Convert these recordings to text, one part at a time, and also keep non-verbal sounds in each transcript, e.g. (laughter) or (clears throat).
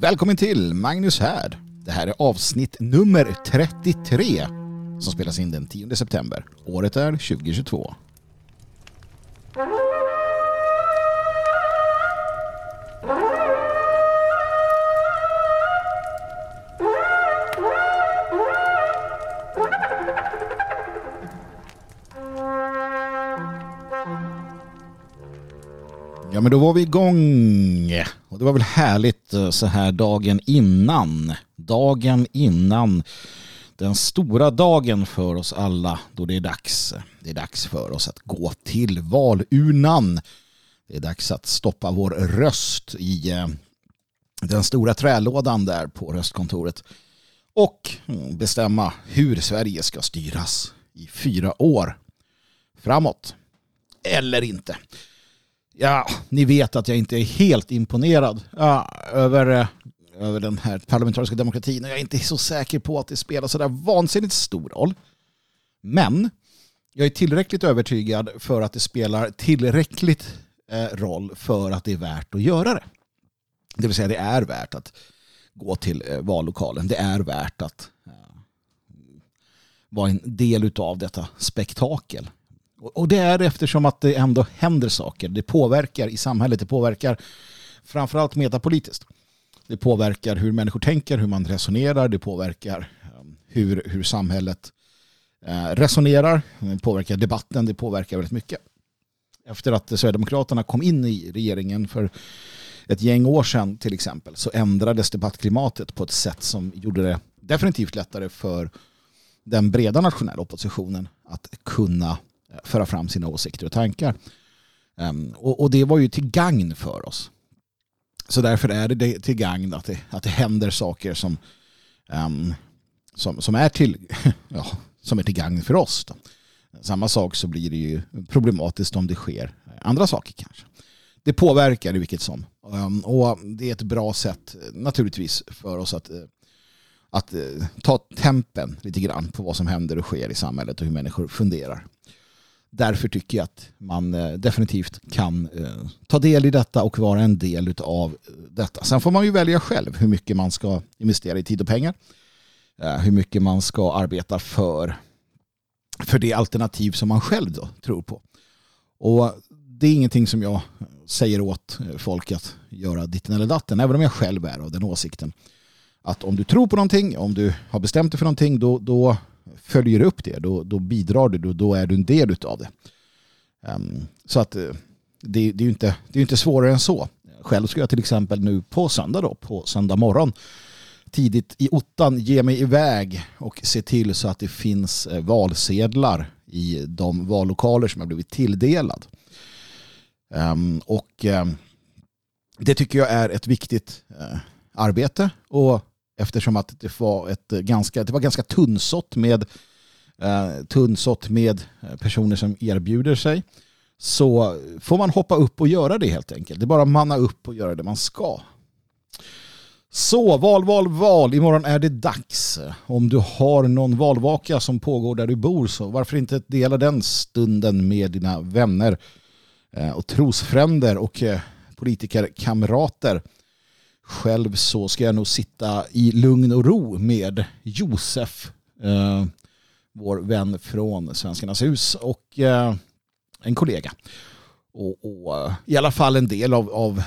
Välkommen till Magnus här! Det här är avsnitt nummer 33 som spelas in den 10 september. Året är 2022. Ja men då var vi igång. Och det var väl härligt eh, så här dagen innan. Dagen innan den stora dagen för oss alla då det är dags. Det är dags för oss att gå till valurnan. Det är dags att stoppa vår röst i eh, den stora trälådan där på röstkontoret. Och mm, bestämma hur Sverige ska styras i fyra år framåt. Eller inte. Ja, ni vet att jag inte är helt imponerad ja, över, eh, över den här parlamentariska demokratin. Jag är inte så säker på att det spelar så där vansinnigt stor roll. Men jag är tillräckligt övertygad för att det spelar tillräckligt eh, roll för att det är värt att göra det. Det vill säga det är värt att gå till eh, vallokalen. Det är värt att vara en del av detta spektakel. Och det är eftersom att det ändå händer saker. Det påverkar i samhället. Det påverkar framförallt metapolitiskt. Det påverkar hur människor tänker, hur man resonerar. Det påverkar ehm, hur, hur samhället eh, resonerar. Det påverkar debatten. Det påverkar väldigt mycket. Efter att Sverigedemokraterna kom in i regeringen för ett gäng år sedan till exempel så ändrades debattklimatet på ett sätt som gjorde det definitivt lättare för den breda nationella oppositionen att kunna föra fram sina åsikter och tankar. Ehm, och, det var ju till gagn för oss. Så därför är det till gagn att det, att det händer saker som, ehm, som, som, är till, (laughs) ja, som är till gagn för oss. Då. Samma sak så blir det ju problematiskt om det sker andra saker kanske. Det påverkar i vilket som. Ehm, och det är ett bra sätt naturligtvis för oss att, eh, att eh, ta tempen lite grann på vad som händer och sker i samhället och hur människor funderar därför tycker jag att man eh, definitivt kan eh, ta del i detta och vara en del av eh, detta. Sen får man ju välja själv hur mycket man ska investera i tid och pengar. Hur mycket man ska arbeta för, för det alternativ som man själv då tror på. Och det är ingenting som jag säger åt folk att göra ditten eller datten, även om jag själv är av den åsikten. Att om du tror på någonting, om du har bestämt dig för någonting, då, då följer upp det, då, då bidrar du, då, då är du en del av det. Um, så att eh, det, det, är ju inte, det är inte svårare än så. Själv ska jag till exempel nu på söndag då, på söndag morgon tidigt i ottan ge mig iväg och se till så att det finns eh, valsedlar i de vallokaler som jag blivit tilldelad. Um, och um, det tycker jag är ett viktigt uh, arbete och Eftersom att det var, ett eh, ganska, det var ganska tunnsått med, eh, tunnsått med eh, personer som erbjuder sig. Så får man hoppa upp och göra det helt enkelt. Det är bara att manna upp och göra det man ska. Så, val, val, val. Imorgon är det dags. Om du har någon valvaka som pågår där du bor så varför inte dela den stunden med dina vänner eh, och trosfränder och politikerkamrater. Själv så ska jag nog sitta i lugn och ro med Josef, eh, vår vän från Svenskarnas hus och eh, en kollega. Och, och, eh, i alla fall en del av, av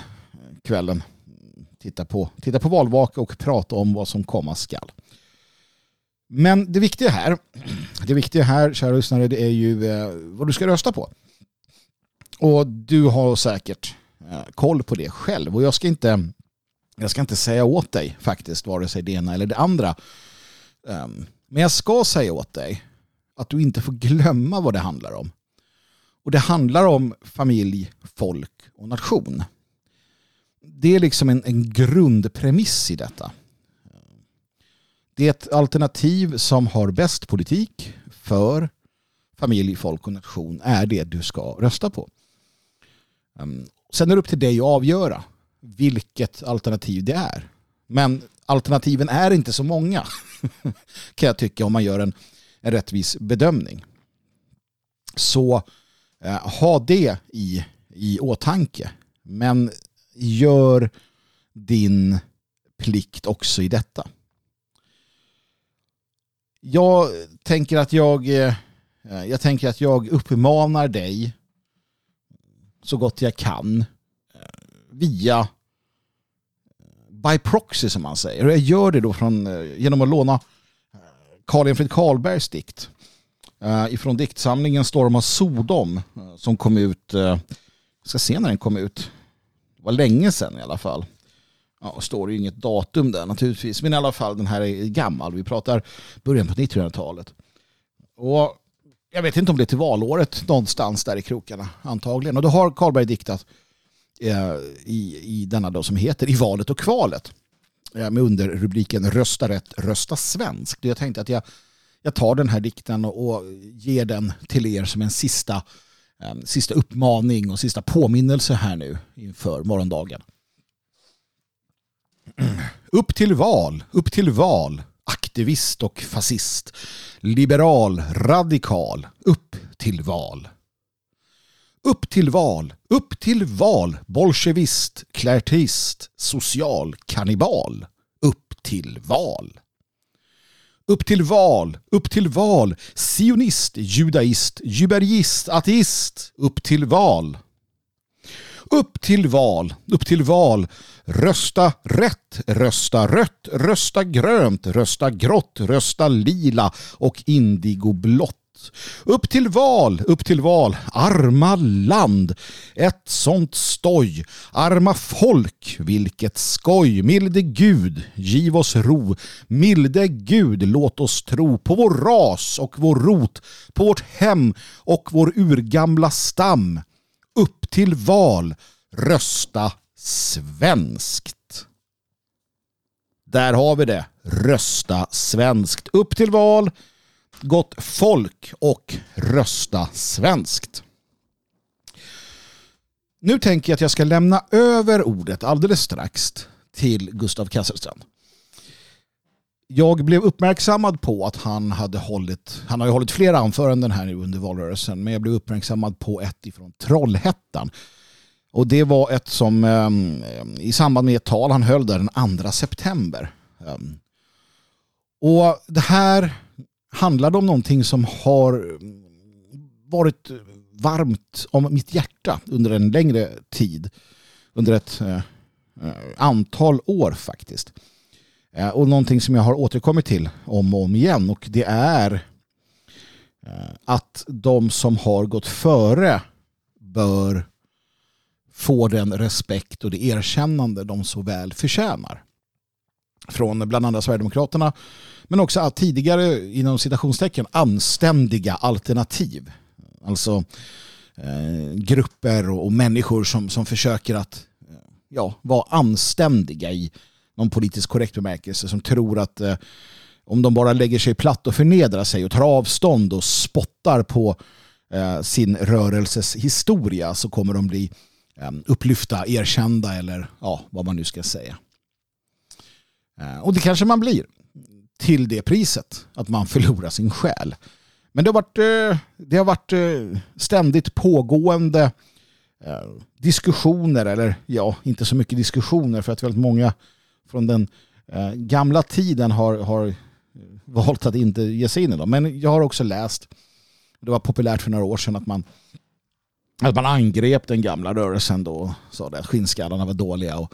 kvällen titta på, titta på valvaka och prata om vad som komma skall. Men det viktiga här, det viktiga här, kära lyssnare, det är ju eh, vad du ska rösta på. Och du har säkert eh, koll på det själv. Och jag ska inte jag ska inte säga åt dig faktiskt, vare sig det ena eller det andra. Ehm, men jag ska säga åt dig att du inte får glömma vad det handlar om. Och det handlar om familj, folk och nation. Det är liksom en, en grundpremiss i detta. Det är ett alternativ som har bäst politik för familj, folk och nation är det du ska rösta på. Ehm, sen är det upp till dig att avgöra vilket alternativ det är. Men alternativen är inte så många (laughs) kan jag tycka om man gör en, en rättvis bedömning. Så eh, ha det i, i åtanke. Men gör din plikt också i detta. Jag tänker att jag, eh, jag tänker att jag uppmanar dig så gott jag kan eh, via eh, by proxy som man säger. Och jag gör det då från, eh, genom att låna eh, Karl Enfrid Karlbergs dikt ifrån diktsamlingen Storm av Sodom som kom ut, jag ska se när den kom ut, det var länge sedan i alla fall. Ja, står ju inget datum där naturligtvis. Men i alla fall, den här är gammal. Vi pratar början på 1900-talet. Och jag vet inte om det är till valåret någonstans där i krokarna antagligen. Och då har Karlberg diktat Eh, i, i denna dag som heter I valet och kvalet. Eh, med underrubriken Rösta rätt, rösta svenskt. Jag tänkte att jag, jag tar den här dikten och, och ger den till er som en sista, en sista uppmaning och sista påminnelse här nu inför morgondagen. (clears throat) Upp till val, upp till val, aktivist och fascist, liberal, radikal, upp till val. Upp till val, upp till val, bolsjevist, klärtist, social, kannibal, upp till val. Upp till val, upp till val, sionist, judaist, jubergist, ateist, upp till val. Upp till val, upp till val. Rösta rätt, rösta rött, rösta grönt, rösta grått, rösta lila och indigoblått. Upp till val, upp till val, arma land, ett sånt stoj, arma folk, vilket skoj, milde Gud, giv oss ro, milde Gud, låt oss tro på vår ras och vår rot, på vårt hem och vår urgamla stam. Upp till val, rösta svenskt. Där har vi det. Rösta svenskt. Upp till val, gott folk och rösta svenskt. Nu tänker jag att jag ska lämna över ordet alldeles strax till Gustav Kasselstrand jag blev uppmärksammad på att han hade hållit, han har ju hållit flera anföranden här nu under valrörelsen, men jag blev uppmärksammad på ett ifrån Trollhättan. Och det var ett som ehm, i samband med ett tal han höll där den 2 september. Ehm, och det här Handlar det om någonting som har varit varmt om mitt hjärta under en längre tid. Under ett eh, eh, antal år faktiskt. Eh, och någonting som jag har återkommit till om och om igen och det är eh, att de som har gått före bör få den respekt och det erkännande de så väl förtjänar. Från bland andra Sverigedemokraterna men också tidigare inom citationstecken anständiga alternativ. Alltså eh, grupper och, och, människor som, som försöker att eh, ja, vara anständiga i någon politiskt korrekt bemärkelse som tror att eh, om de bara lägger sig platt och förnedrar sig och tar avstånd och spottar på eh, sin rörelses historia så kommer de bli eh, upplyfta, erkända eller ja, vad man nu ska säga. Eh, och det kanske man blir till det priset att man förlorar sin själ. Men det har varit, eh, det har varit eh, ständigt pågående eh, diskussioner, eller ja, inte så mycket diskussioner för att väldigt många från den gamla tiden har, har valt att inte ge sig in i dem. Men jag har också läst, det var populärt för några år sedan att man att man angrep den gamla rörelsen då och sa att skinnskallarna var dåliga och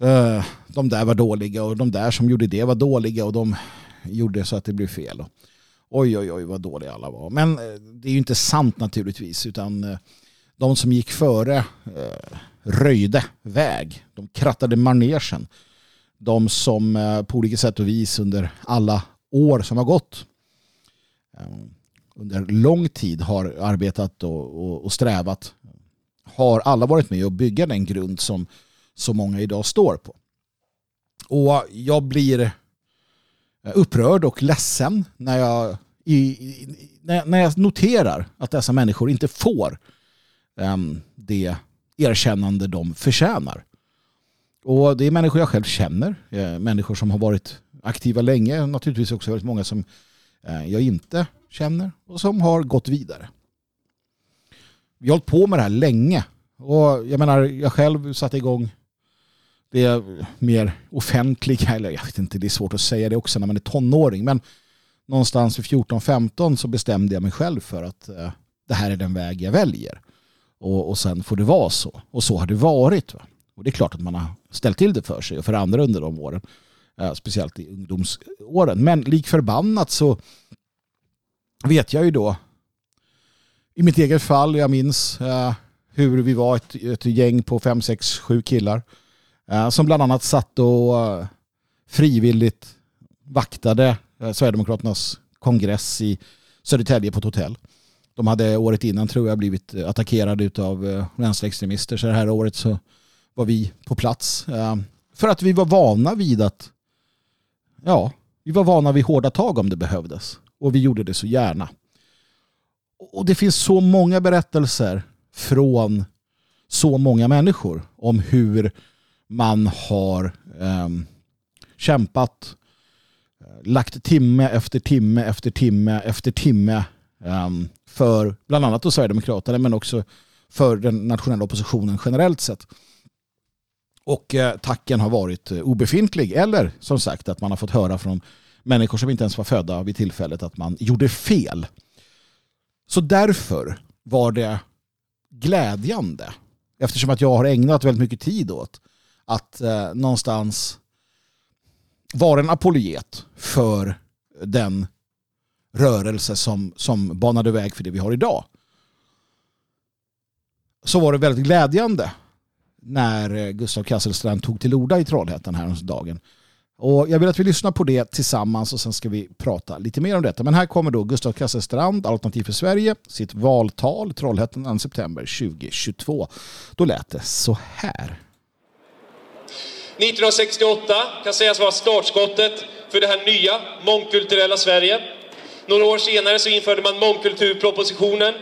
Eh, de där var dåliga och de där som gjorde det var dåliga och de gjorde så att det blev fel. Och, oj, oj, oj vad dåliga alla var. Men eh, det är ju inte sant naturligtvis utan eh, de som gick före röjde väg. De krattade manegen de som på olika sätt och vis under alla år som har gått under lång tid har arbetat och, och, strävat har alla varit med och bygga den grund som så många idag står på. Och jag blir eh, upprörd och ledsen när jag, i, när jag noterar att dessa människor inte får um, det erkännande de förtjänar. Och det är människor jag själv känner. Eh, människor som har varit aktiva länge. Naturligtvis också väldigt många som eh, jag inte känner och som har gått vidare. Vi har hållit på med det här länge. Och jag menar, jag själv satte igång det mer offentliga, eller jag vet inte, det är svårt att säga det också när man är tonåring, men någonstans vid 14-15 så bestämde jag mig själv för att eh, det här är den väg jag väljer. Och, och sen får det vara så. Och så har det varit. Va? Och det är klart att man har ställt till det för sig och för andra under de åren. Eh, speciellt i ungdomsåren. Men lik förbannat så vet jag ju då i mitt eget fall, jag minns eh, hur vi var ett, ett gäng på fem, sex, sju killar eh, Eh, som bland annat satt och eh, frivilligt vaktade eh, Sverigedemokraternas kongress i Södertälje på ett hotell. De hade året innan tror jag blivit attackerade av vänsterextremister så det här året så var vi på plats. För att vi var vana vid att ja, vi var vana vid hårda tag om det behövdes. Och vi gjorde det så gärna. Och det finns så många berättelser från så många människor om hur man har ehm, eh, kämpat, lagt timme efter timme efter timme efter timme eh, för bland annat då Sverigedemokraterna men också för den nationella oppositionen generellt sett. Och eh, tacken har varit eh, obefintlig eller som sagt att man har fått höra från människor som inte ens var födda vid tillfället att man gjorde fel. Så därför var det glädjande eftersom att jag har ägnat väldigt mycket tid åt att eh, någonstans vara en apologet för den rörelse som, som banade väg för det vi har idag. Så var det väldigt glädjande när eh, Gustav Kasselstrand tog till orda i Trollhättan häromdagen. Och jag vill att vi lyssnar på det tillsammans och sen ska vi prata lite mer om detta. Men här kommer då Gustav Kasselstrand, Alternativ för Sverige, sitt valtal Trollhättan den september 2022. Då lät det så här. 1968 kan sägas vara startskottet för det här nya mångkulturella Sverige. Några år senare så införde man mångkulturpropositionen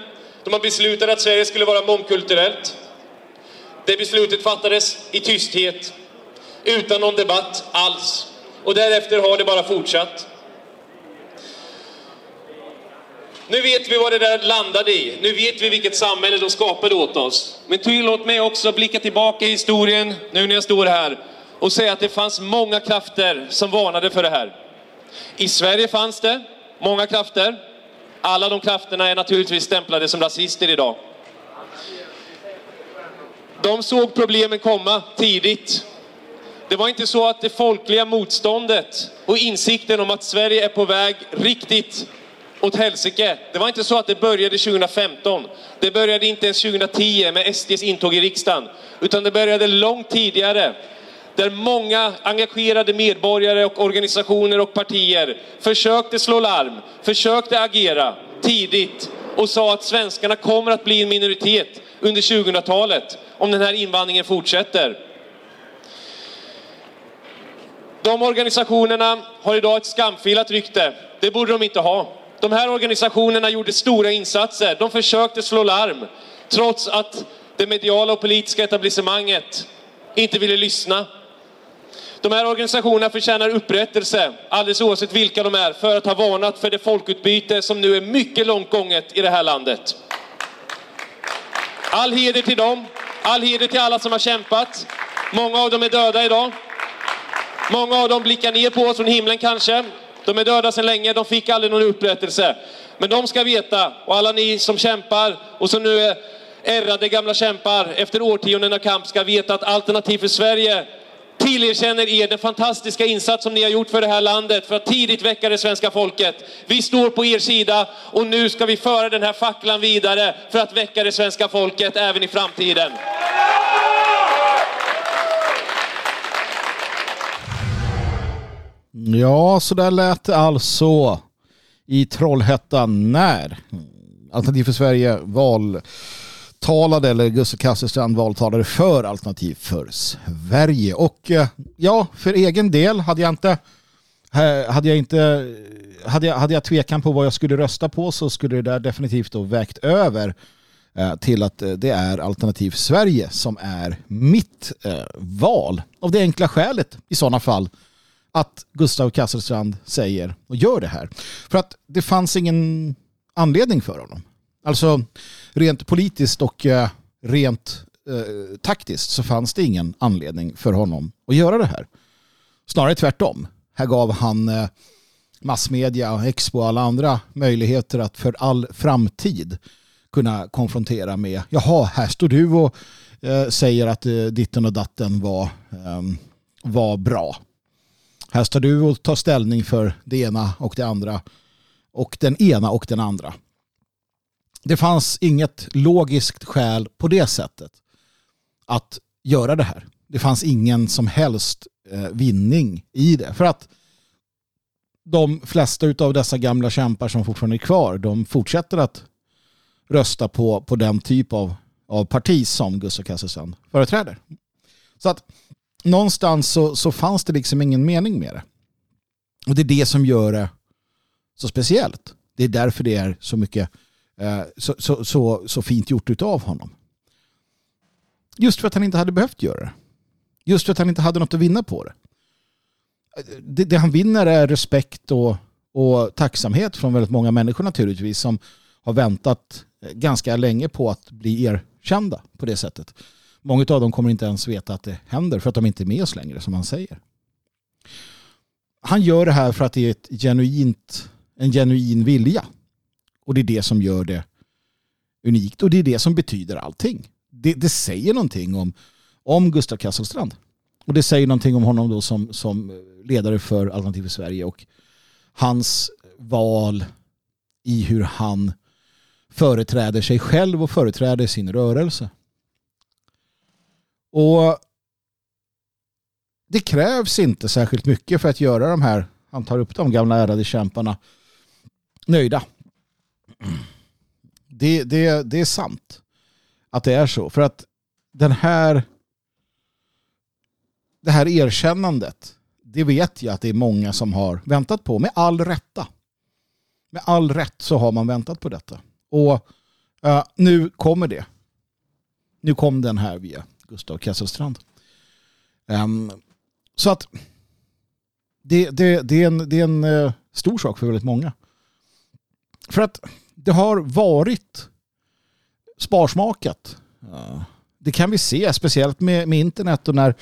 då man beslutade att Sverige skulle vara mångkulturellt. Det beslutet fattades i tysthet, utan någon debatt alls. Och därefter har det bara fortsatt. Nu vet vi vad det där landade i. Nu vet vi vilket samhälle de skapade åt oss. Men tillåt mig också blicka tillbaka i historien, nu när jag står här, och säga att det fanns många krafter som varnade för det här. I Sverige fanns det många krafter. Alla de krafterna är naturligtvis stämplade som rasister idag. De såg problemen komma tidigt. Det var inte så att det folkliga motståndet och insikten om att Sverige är på väg riktigt åt helsike. Det var inte så att det började 2015. Det började inte ens 2010 med SDs intåg i riksdagen. Utan det började långt tidigare. Där många engagerade medborgare och organisationer och partier försökte slå larm, försökte agera tidigt och sa att svenskarna kommer att bli en minoritet under 2000-talet om den här invandringen fortsätter. De organisationerna har idag ett skamfilat rykte. Det borde de inte ha. De här organisationerna gjorde stora insatser. De försökte slå larm trots att det mediala och politiska etablissemanget inte ville lyssna. De här organisationerna förtjänar upprättelse, alldeles oavsett vilka de är, för att ha varnat för det folkutbyte som nu är mycket långt gånget i det här landet. All heder till dem, all heder till alla som har kämpat. Många av dem är döda idag. Många av dem blickar ner på oss från himlen kanske. De är döda sedan länge, de fick aldrig någon upprättelse. Men de ska veta, och alla ni som kämpar och som nu är ärrade gamla kämpar efter årtionden av kamp ska veta att Alternativ för Sverige tillerkänner er den fantastiska insats som ni har gjort för det här landet för att tidigt väcka det svenska folket. Vi står på er sida och nu ska vi föra den här facklan vidare för att väcka det svenska folket även i framtiden. Ja, så där lät det alltså i Trollhättan när Alternativ för Sverige val valtalade eller Gustav Kasselstrand valtalade för Alternativ för Sverige. Och eh, ja, för egen del hade jag inte eh, hade jag inte hade jag, hade jag tvekan på vad jag skulle rösta på så skulle det där definitivt då vägt över eh, till att det är Alternativ Sverige som är mitt val. Av det enkla skälet i sådana fall att Gustav Kasselstrand säger och gör det här. För att det fanns ingen anledning för honom. Alltså rent politiskt och eh, rent eh, taktiskt så fanns det ingen anledning för honom att göra det här. Snarare tvärtom. Här gav han eh, massmedia, Expo och alla andra möjligheter att för all framtid kunna konfrontera med jaha, här står du och eh, säger att eh, ditten och datten var, eh, var bra. Här står du och tar ställning för det ena och det andra och den ena och den andra. Det fanns inget logiskt skäl på det sättet att göra det här. Det fanns ingen som helst eh, vinning i det. För att de flesta av dessa gamla kämpar som fortfarande är kvar, de fortsätter att rösta på, på den typ av, av parti som Gustav Kasselsen företräder. Så att någonstans så, så fanns det liksom ingen mening med det. Och det är det som gör det så speciellt. Det är därför det är så mycket Eh, så, så, så, så fint gjort av honom. Just för att han inte hade behövt göra det. Just för att han inte hade något att vinna på det. Det, det han vinner är respekt och, och tacksamhet från väldigt många människor naturligtvis som har väntat ganska länge på att bli erkända på det sättet. Många av dem kommer inte ens veta att det händer för att de inte är med oss längre som han säger. Han gör det här för att det är ett genuint, en genuin vilja. Och det är det som gör det unikt och det är det som betyder allting. Det, det säger någonting om, om Gustav Kasselstrand. Och det säger någonting om honom då som, som ledare för Alternativ för Sverige och hans val i hur han företräder sig själv och företräder sin rörelse. Och det krävs inte särskilt mycket för att göra de här, han tar upp de gamla ärade kämparna, nöjda. Det, det, det är sant att det är så. För att den här det här erkännandet, det vet jag att det är många som har väntat på, med all rätta. Med all rätt så har man väntat på detta. Och uh, nu kommer det. Nu kom den här via Gustav Kesselstrand. Um, så att det, det, det, är en, det är en uh, stor sak för väldigt många. För att det har varit sparsmakat. Uh, det kan vi se, speciellt med, med internet och när,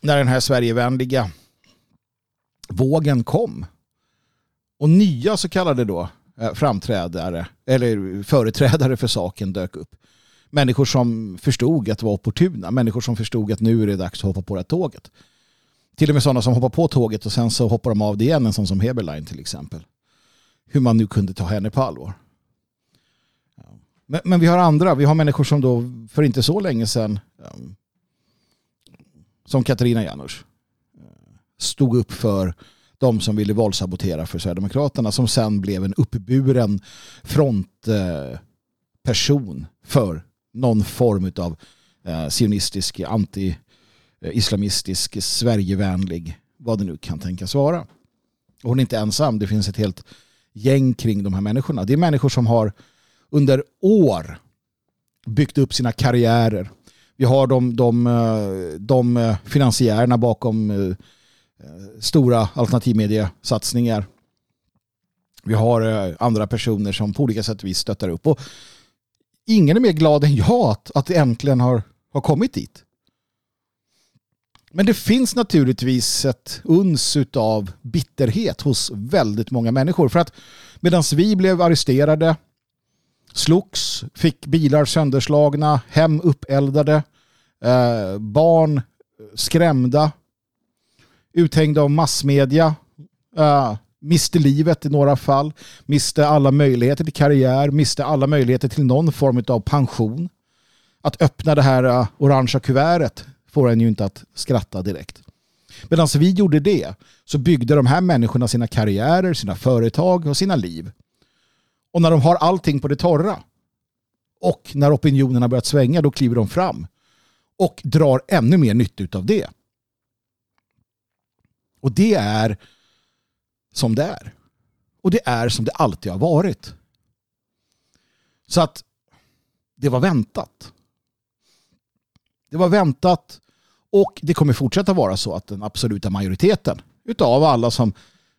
när den här Sverigevänliga vågen kom. Och nya så kallade då Eh, framträdare eller företrädare för saken dök upp. Människor som förstod att det var opportuna. Människor som förstod att nu är det dags att hoppa på det här tåget. Till och med sådana som hoppar på tåget och sen så hoppar de av det igen. En sån som Heberlein till exempel. Hur man nu kunde ta henne på allvar. Men, men vi har andra. Vi har människor som då för inte så länge sedan ehm, som Katarina Janouch eh, stod upp för de som ville valsabotera för Sverigedemokraterna som sen blev en uppburen frontperson för någon form av eh, sionistisk, anti-islamistisk, Sverigevänlig, vad det nu kan tänkas vara. Och hon är inte ensam, det finns ett helt gäng kring de här människorna. Det är människor som har under år byggt upp sina karriärer. Vi har de, de, eh, de eh, finansiärerna bakom eh, stora alternativmediesatsningar. Vi har andra personer som på olika sätt vi stöttar upp. Och ingen är mer glad än jag att, att det äntligen har, har kommit dit. Men det finns naturligtvis ett uns av bitterhet hos väldigt många människor. För att medan vi blev arresterade, slogs, fick bilar sönderslagna, hem uppeldade, eh, barn skrämda, uthängda av massmedia, eh, miste livet i några fall, miste alla möjligheter till karriär, miste alla möjligheter till någon form av pension. Att öppna det här eh, orangea kuvertet får en ju inte att skratta direkt. Medan vi gjorde det så byggde de här människorna sina karriärer, sina företag och sina liv. Och när de har allting på det torra och när opinionerna börjat svänga då kliver de fram och drar ännu mer nytta av det. Och det är som det är. Och det är som det alltid har varit. Så att det var väntat. Det var väntat och det kommer fortsätta vara så att den absoluta majoriteten utav alla som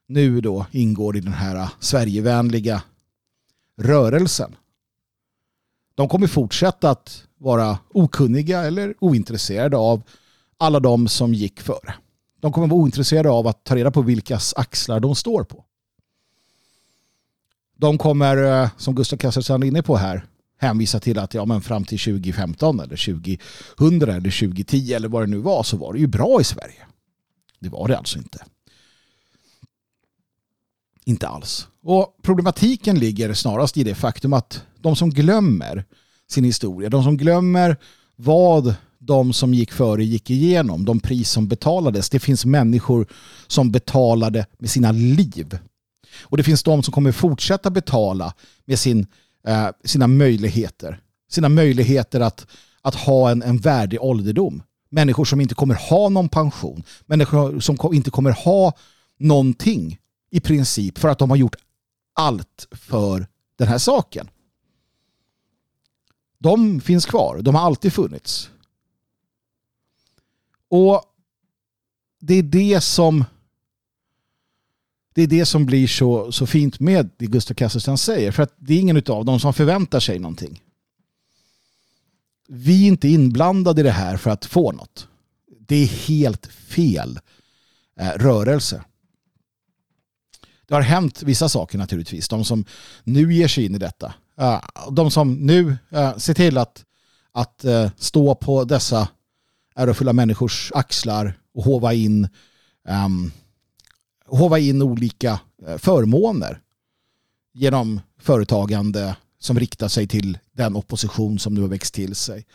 nu då ingår i den här äh, Sverigevänliga rörelsen De kommer fortsätta att vara okunniga eller ointresserade av alla de som gick före. De kommer vara ointresserade av att ta reda på vilkas axlar de står på. De kommer, äh, som Gustav Kasselstrand är inne på här, hänvisa till att ja, men fram till 2015 eller 2000 eller 2010 eller vad det nu var så var det ju bra i Sverige. Det var det alltså inte. Inte alls. Och problematiken ligger snarast i det faktum att de som glömmer sin historia, de som glömmer vad de som gick före gick igenom, de pris som betalades. Det finns människor som betalade med sina liv. Och det finns de som kommer fortsätta betala med sin, eh, sina möjligheter. Sina möjligheter att, att ha en, en värdig ålderdom. Människor som inte kommer ha någon pension. Människor som inte kommer ha någonting i princip för att de har gjort allt för den här saken. De finns kvar. De har alltid funnits. Och det är det som det är det som blir så, så fint med det Gustav Kasselstrand säger. För att det är ingen av dem som förväntar sig någonting. Vi är inte inblandade i det här för att få något. Det är helt fel eh, rörelse. Det har hänt vissa saker naturligtvis. De som nu ger sig in i detta. Eh, de som nu eh, ser till att, att eh, stå på dessa ärofulla människors axlar och hova in, um, hova in olika eh, förmåner genom företagande som riktar sig till den opposition som nu har växt till sig.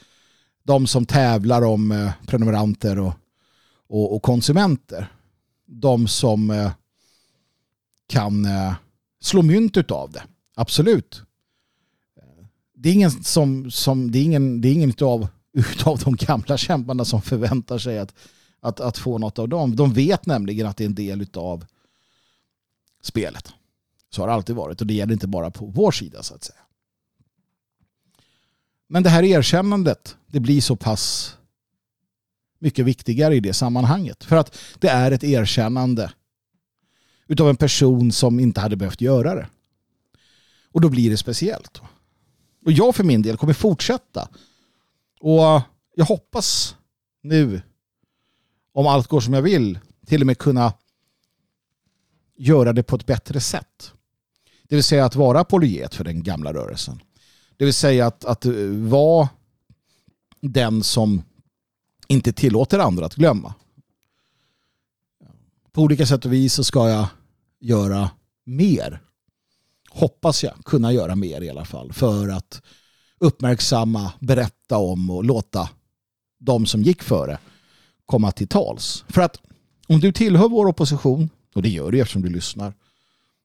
De som tävlar om eh, prenumeranter och, och, och konsumenter. De som eh, kan slå mynt av det. Absolut. Det är ingen som, som det är ingen, det är ingen utav, (laughs) utav de gamla kämparna som förväntar sig att, att, att få något av dem. De vet nämligen att det är en del av spelet. Så har det alltid varit och det gäller inte bara på vår sida så att säga. Men det här erkännandet, det blir så pass mycket viktigare i det sammanhanget. För att det är ett erkännande utav en person som inte hade behövt göra det. Och då blir det speciellt. Och jag för min del kommer fortsätta. Och jag hoppas nu, om allt går som jag vill, till och med kunna göra det på ett bättre sätt. Det vill säga att vara apologet för den gamla rörelsen. Det vill säga att, att eh, vara den som inte tillåter andra att glömma på olika sätt och vis så ska jag göra mer. Hoppas jag kunna göra mer i alla fall för att uppmärksamma, berätta om och låta de som gick före komma till tals. För att om du tillhör vår opposition, och det gör du eftersom du lyssnar,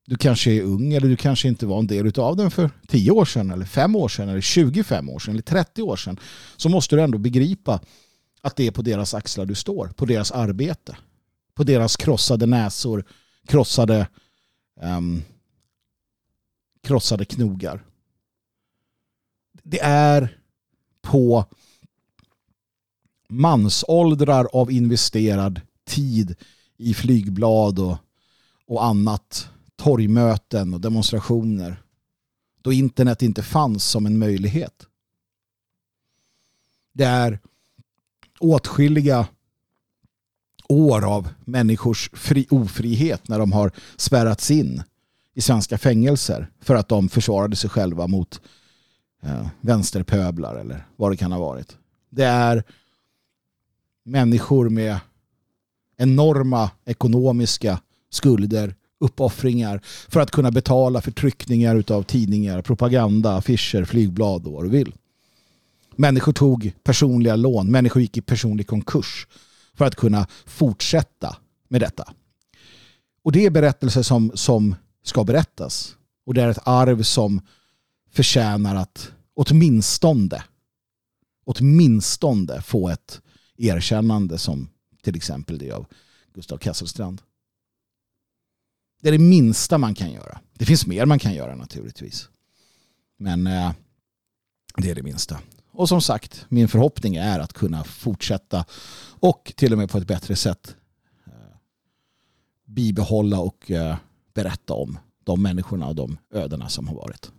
du kanske är ung eller du kanske inte var en del av den för 10 år sedan eller 5 år sedan eller 25 år sedan eller 30 år sedan så måste du ändå begripa att det är på deras axlar du står, på deras arbete på deras krossade näsor, krossade, um, krossade knogar. Det är på mansåldrar av investerad tid i flygblad och, och annat, torgmöten och demonstrationer då internet inte fanns som en möjlighet. Det är åtskilliga år av människors fri, ofrihet när de har spärrats in i svenska fängelser för att de försvarade sig själva mot eh, vänsterpöblar eller vad det kan ha varit. Det är människor med enorma ekonomiska skulder, uppoffringar för att kunna betala för tryckningar av tidningar, propaganda, affischer, flygblad och vad du vill. Människor tog personliga lån, människor gick i personlig konkurs för att kunna fortsätta med detta. Och det är berättelser som, som ska berättas. Och det är ett arv som förtjänar att åtminstone, åtminstone få ett erkännande som till exempel det av Gustav Kasselstrand. Det är det minsta man kan göra. Det finns mer man kan göra naturligtvis. Men eh, det är det minsta. Och som sagt, min förhoppning är att kunna fortsätta och till och med på ett bättre sätt eh, bibehålla och eh, berätta om de människorna och de ödena som har varit.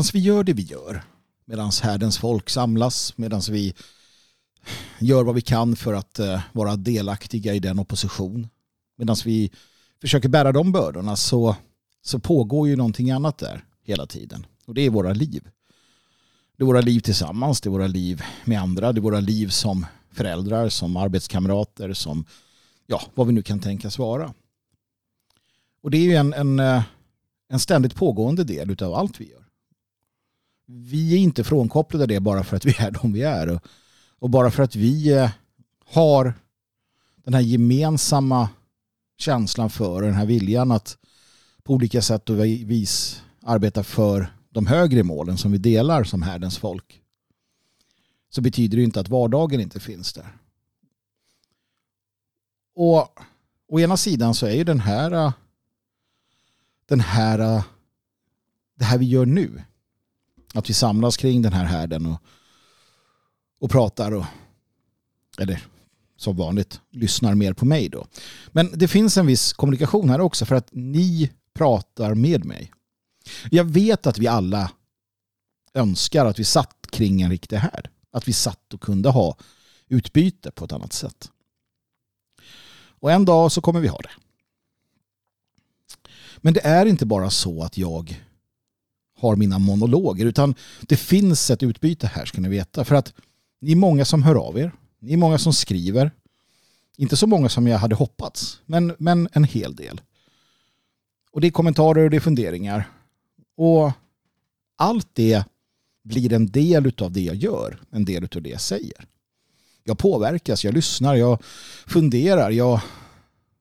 Medan vi gör det vi gör, medan härdens folk samlas, medan vi gör vad vi kan för att eh, vara delaktiga i den opposition, medan vi försöker bära de bördorna så, så pågår ju någonting annat där hela tiden. Och det är våra liv. Det är våra liv tillsammans, det är våra liv med andra, det är våra liv som föräldrar, som arbetskamrater, som ja, vad vi nu kan tänkas vara. Och det är ju en, en, eh, en ständigt pågående del av allt vi gör. Vi är inte frånkopplade det bara för att vi är de vi är. Och, och bara för att vi eh, har den här gemensamma känslan för den här viljan att på olika sätt och vis arbeta för de högre målen som vi delar som härdens folk så betyder det inte att vardagen inte finns där. Och å ena sidan så är ju den här eh, den här eh, det här vi gör nu att vi samlas kring den här härden och, och pratar och eller som vanligt lyssnar mer på mig då. Men det finns en viss kommunikation här också för att ni pratar med mig. Jag vet att vi alla önskar att vi satt kring en riktig härd. Att vi satt och kunde ha utbyte på ett annat sätt. Och en dag så kommer vi ha det. Men det är inte bara så att jag har mina monologer utan det finns ett utbyte här ska ni veta. För att ni är många som hör av er. Ni är många som skriver. Inte så många som jag hade hoppats, men, men en hel del. Och det är kommentarer och det är funderingar. Och allt det blir en del av det jag gör, en del av det jag säger. Jag påverkas, jag lyssnar, jag funderar, jag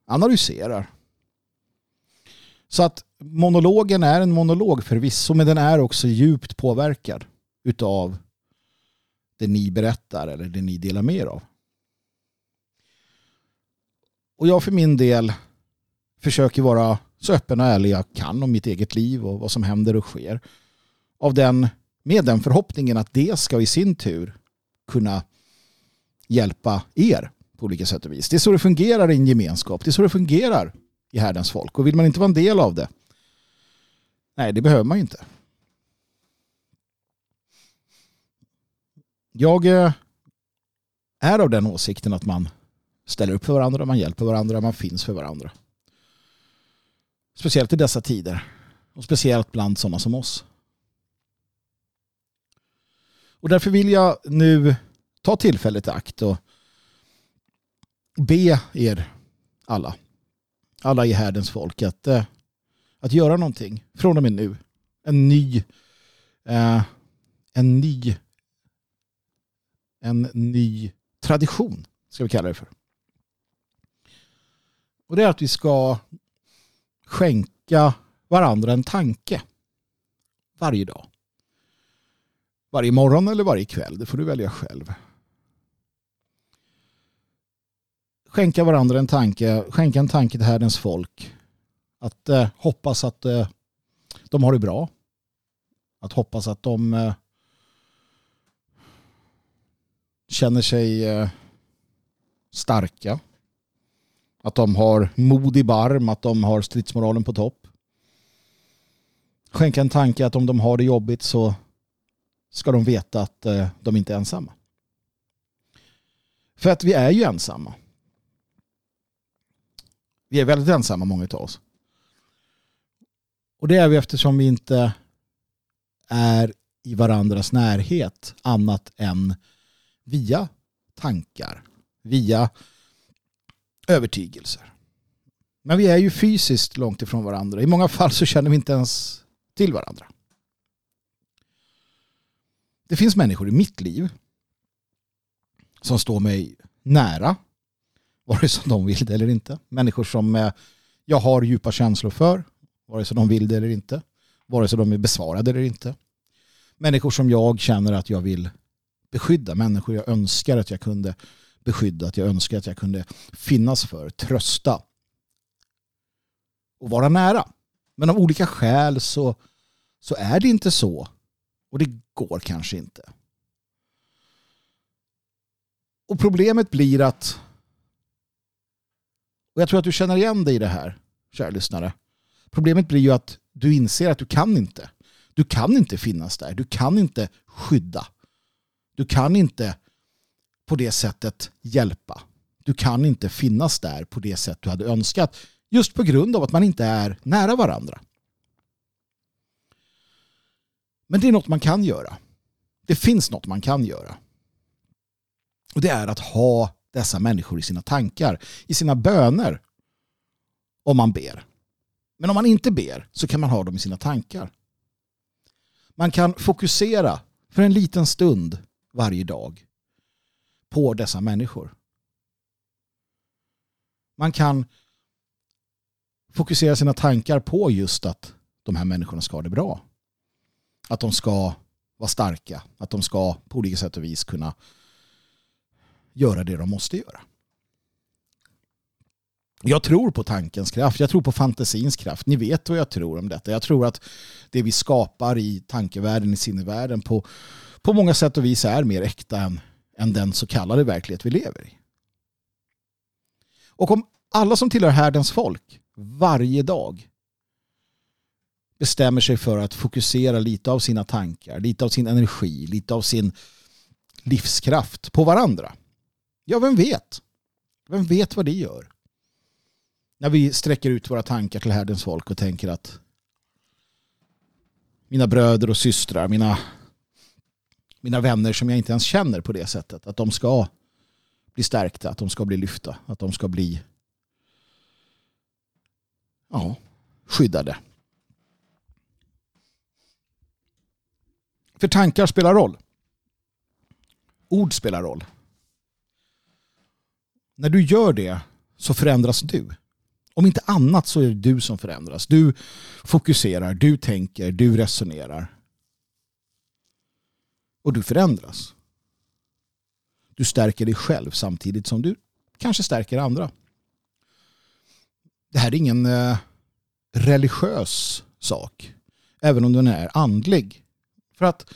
analyserar. Så att monologen är en monolog förvisso, men den är också djupt påverkad utav det ni berättar eller det ni delar med er av. Och jag för min del försöker vara så öppen och ärlig jag kan om mitt eget liv och vad som händer och sker. Av den, med den förhoppningen att det ska i sin tur kunna hjälpa er på olika sätt och vis. Det är så det fungerar i en gemenskap. Det är så det fungerar i härdens folk. Och vill man inte vara en del av det, nej det behöver man ju inte. Jag eh, är av den åsikten att man ställer upp för varandra, man hjälper varandra, man finns för varandra. Speciellt i dessa tider. Och speciellt bland sådana som oss. Och därför vill jag nu ta tillfället i akt och be er alla, alla i härdens folk, att, eh, att göra någonting från och med nu. En ny, eh, en ny, en ny tradition, ska vi kalla det för. Och det är att vi ska skänka varandra en tanke varje dag. Varje morgon eller varje kväll, det får du välja själv. Skänka varandra en tanke, skänka en tanke till härdens folk. Att eh, hoppas att eh, de har det bra. Att hoppas att de eh, känner sig eh, starka. Att de har mod i barm, att de har stridsmoralen på topp. Skänka en tanke att om de har det jobbigt så ska de veta att eh, de inte är ensamma. För att vi är ju ensamma. Vi är väldigt ensamma många av oss. Och det är vi eftersom vi inte är i varandras närhet annat än via tankar, via övertygelser. Men vi är ju fysiskt långt ifrån varandra. I många fall så känner vi inte ens till varandra. Det finns människor i mitt liv som står mig nära, vare sig de vill det eller inte. Människor som eh, jag har djupa känslor för, vare sig de vill det eller inte. Vare sig de är besvarade eller inte. Människor som jag känner att jag vill beskydda. Människor jag önskar att jag kunde beskydda, att jag önskar att jag kunde finnas för, trösta och vara nära. Men av olika skäl så, så är det inte så. Och det går kanske inte. Och problemet blir att och jag tror att du känner igen dig i det här, kära lyssnare. Problemet blir ju att du inser att du kan inte. Du kan inte finnas där. Du kan inte skydda. Du kan inte på det sättet hjälpa. Du kan inte finnas där på det sätt du hade önskat just på grund av att man inte är nära varandra. Men det är något man kan göra. Det finns något man kan göra. Och det är att ha dessa människor i sina tankar, i sina böner. Om man ber. Men om man inte ber så kan man ha dem i sina tankar. Man kan fokusera för en liten stund varje dag på dessa människor. Man kan fokusera sina tankar på just att de här människorna ska ha det bra. Att de ska vara starka. Att de ska på olika sätt och vis kunna göra det de måste göra. Jag tror på tankens kraft, jag tror på fantasins kraft. Ni vet vad jag tror om detta. Jag tror att det vi skapar i tankevärlden, i sinnevärlden på, på många sätt och vis är mer äkta än, än den så kallade verklighet vi lever i. Och om alla som tillhör härdens folk varje dag bestämmer sig för att fokusera lite av sina tankar, lite av sin energi, lite av sin livskraft på varandra. Ja, vem vet? Vem vet vad det gör? När vi sträcker ut våra tankar till härdens folk och tänker att mina bröder och systrar, mina, mina vänner som jag inte ens känner på det sättet, att de ska bli stärkta, att de ska bli lyfta, att de ska bli ja, skyddade. För tankar spelar roll. Ord spelar roll. När du gör det så förändras du. Om inte annat så är det du som förändras. Du fokuserar, du tänker, du resonerar. Och du förändras. Du stärker dig själv samtidigt som du kanske stärker andra. Det här är ingen eh, religiös sak. Även om den är andlig. För att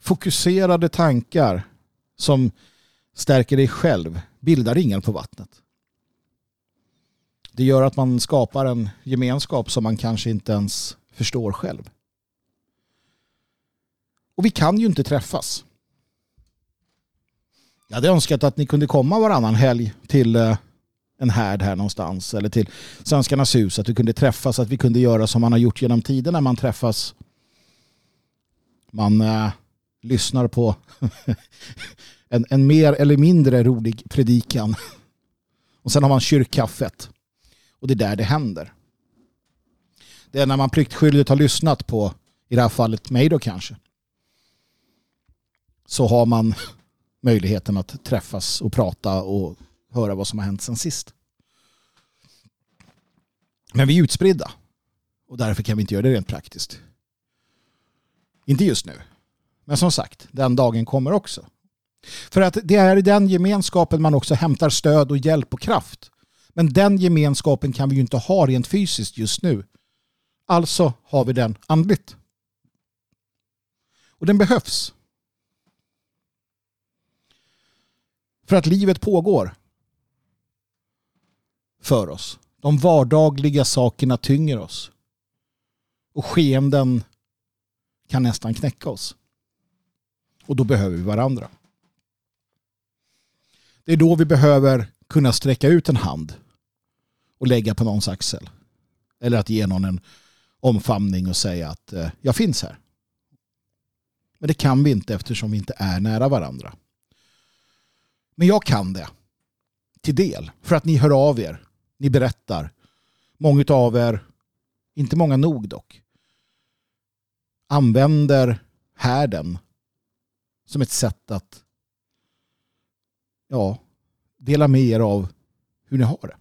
fokuserade tankar som stärker dig själv bildar ringar på vattnet. Det gör att man skapar en gemenskap som man kanske inte ens förstår själv. Och vi kan ju inte träffas. Jag hade önskat att ni kunde komma varannan helg till eh, en härd här någonstans eller till Svenskarnas hus, att vi kunde träffas, att vi kunde göra som man har gjort genom tiden när man träffas. Man äh, lyssnar på (laughs) en, en mer eller mindre rolig predikan. Och sen har man kyrkkaffet. Och det är där det händer. Det är när man pliktskyldigt har lyssnat på, i det här fallet mig då kanske, så har man (laughs) möjligheten att träffas och prata och höra vad som har hänt sen sist. Men vi är utspridda. Och därför kan vi inte göra det rent praktiskt. Inte just nu. Men som sagt, den dagen kommer också. För att det är i den gemenskapen man också hämtar stöd och hjälp och kraft. Men den gemenskapen kan vi ju inte ha rent fysiskt just nu. Alltså har vi den andligt. Och den behövs. För att livet pågår för oss. De vardagliga sakerna tynger oss. Och skeenden kan nästan knäcka oss. Och då behöver vi varandra. Det är då vi behöver kunna sträcka ut en hand och lägga på någons axel. Eller att ge någon en omfamning och säga att eh, jag finns här. Men det kan vi inte eftersom vi inte är nära varandra. Men jag kan det. Till del. För att ni hör av er. Ni berättar. Många av er, inte många nog dock, använder härden som ett sätt att ja, dela med er av hur ni har det.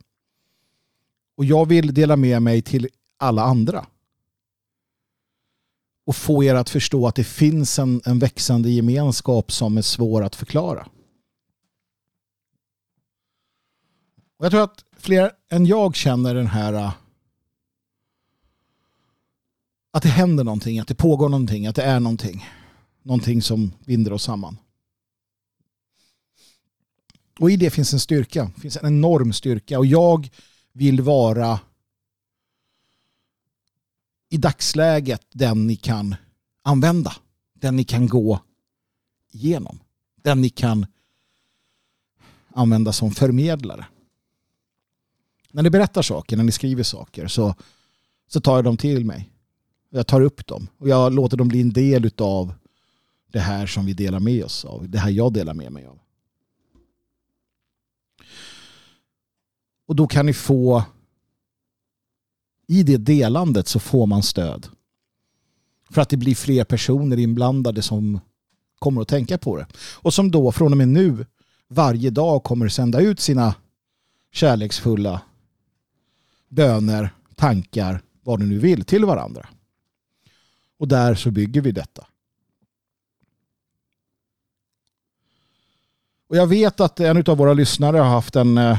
Och jag vill dela med mig till alla andra. Och få er att förstå att det finns en, en växande gemenskap som är svår att förklara. Och jag tror att fler än jag känner den här äh, att det händer någonting, att det pågår någonting, att det är någonting. Någonting som binder oss samman. Och i det finns en styrka, det finns en enorm styrka. Och jag vill vara i dagsläget den ni kan använda. Den ni kan gå igenom. Den ni kan använda som förmedlare. När ni berättar saker, när ni skriver saker så, så tar jag dem till mig. Jag tar upp dem och jag låter dem bli en del av det här som vi delar med oss av. Det här jag delar med mig av. Och då kan ni få i det delandet så får man stöd. För att det blir fler personer inblandade som kommer att tänka på det. Och som då från och med nu varje dag kommer att sända ut sina kärleksfulla böner, tankar, vad du nu vill till varandra. Och där så bygger vi detta. Och jag vet att en av våra lyssnare har haft en eh,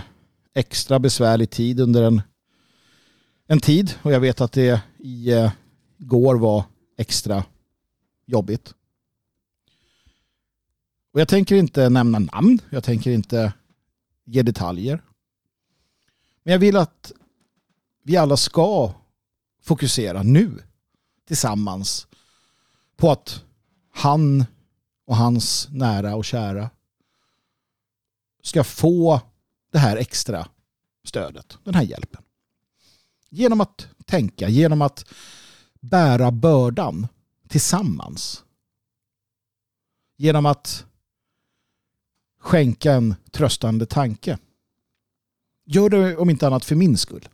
extra besvärlig tid under en, en tid. Och jag vet att det i eh, går var extra jobbigt. Och jag tänker inte nämna namn. Jag tänker inte ge detaljer. Men jag vill att vi alla ska fokusera nu tillsammans på att han och hans nära och kära ska få det här extra stödet, den här hjälpen. Genom att tänka, genom att bära bördan tillsammans. Genom att skänka en tröstande tanke. Gör det om inte annat för min skull.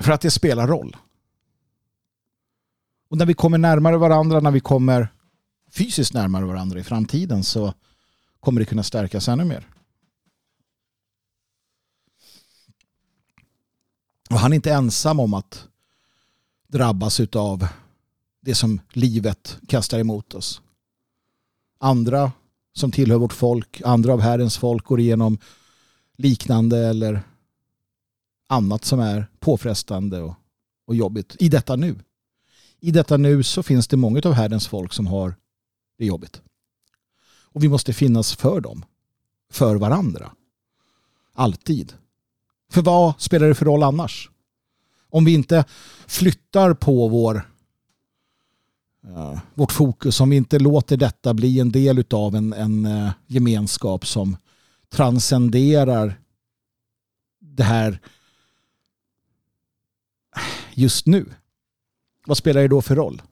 För att det spelar roll. Och när vi kommer närmare varandra, när vi kommer fysiskt närmare varandra i framtiden så kommer det kunna stärkas ännu mer. Och han är inte ensam om att drabbas av det som livet kastar emot oss. Andra som tillhör vårt folk, andra av Herrens folk går igenom liknande eller annat som är påfrestande och, och jobbigt i detta nu. I detta nu så finns det många av Herrens folk som har det är jobbigt. Och vi måste finnas för dem. För varandra. Alltid. För vad spelar det för roll annars? Om vi inte flyttar på vår, uh, vårt fokus, om vi inte låter detta bli en del av en, en uh, gemenskap som transcenderar det här just nu. Vad spelar det då för roll?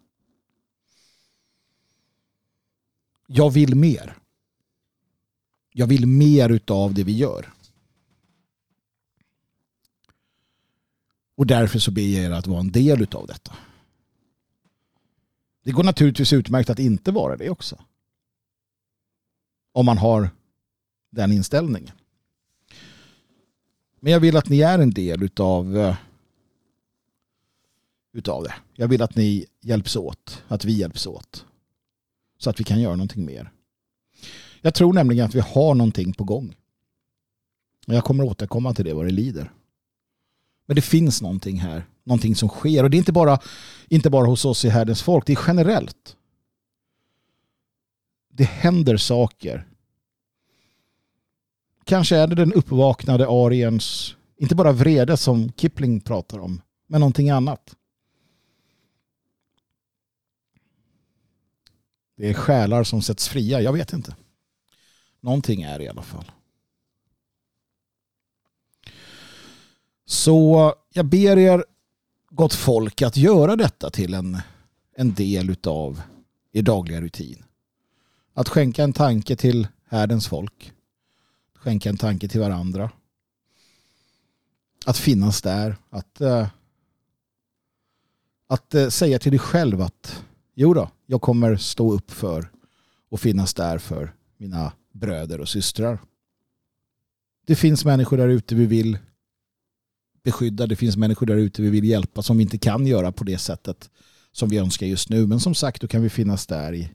Jag vill mer. Jag vill mer utav det vi gör. Och därför så ber jag er att vara en del utav detta. Det går naturligtvis utmärkt att inte vara det också. Om man har den inställningen. Men jag vill att ni är en del utav, eh, utav det. Jag vill att ni hjälps åt. Att vi hjälps åt. Så att vi kan göra någonting mer. Jag tror nämligen att vi har någonting på gång. Jag kommer återkomma till det vad det lider. Men det finns någonting här. Någonting som sker. Och det är inte bara, inte bara hos oss i Härdens folk. Det är generellt. Det händer saker. Kanske är det den uppvaknade ariens, inte bara vrede som Kipling pratar om, men någonting annat. Det är själar som sätts fria. Jag vet inte. Någonting är det i alla fall. Så jag ber er gott folk att göra detta till en, en del av er dagliga rutin. Att skänka en tanke till härdens folk. Skänka en tanke till varandra. Att finnas där. Att, eh, att eh, säga till dig själv att jo då, jag kommer stå upp för och finnas där för mina bröder och systrar. Det finns människor där ute vi vill beskydda. Det finns människor där ute vi vill hjälpa som vi inte kan göra på det sättet som vi önskar just nu. Men som sagt, då kan vi finnas där i,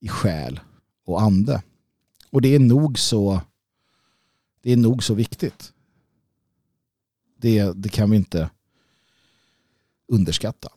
i själ och ande. Och det är nog så det är nog så viktigt. Det, det kan vi inte underskatta.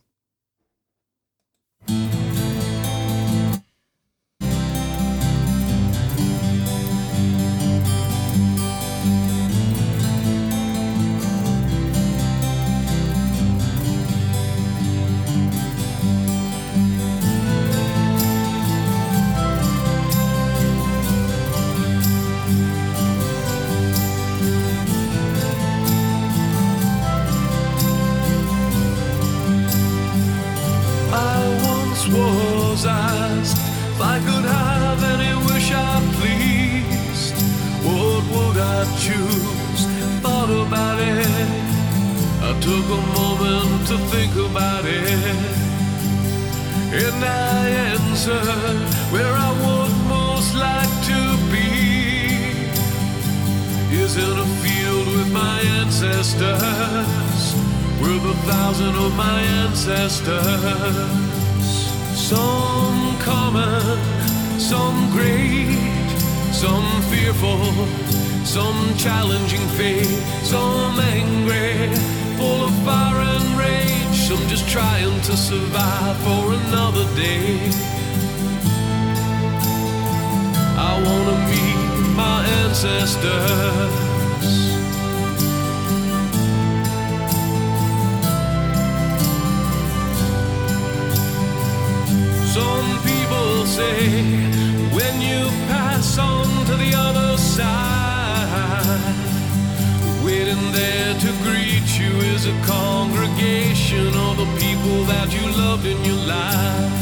Ancestors. Some common, some great, some fearful, some challenging fate, some angry, full of fire and rage, some just trying to survive for another day. I wanna meet my ancestors. Waiting there to greet you is a congregation of the people that you loved in your life.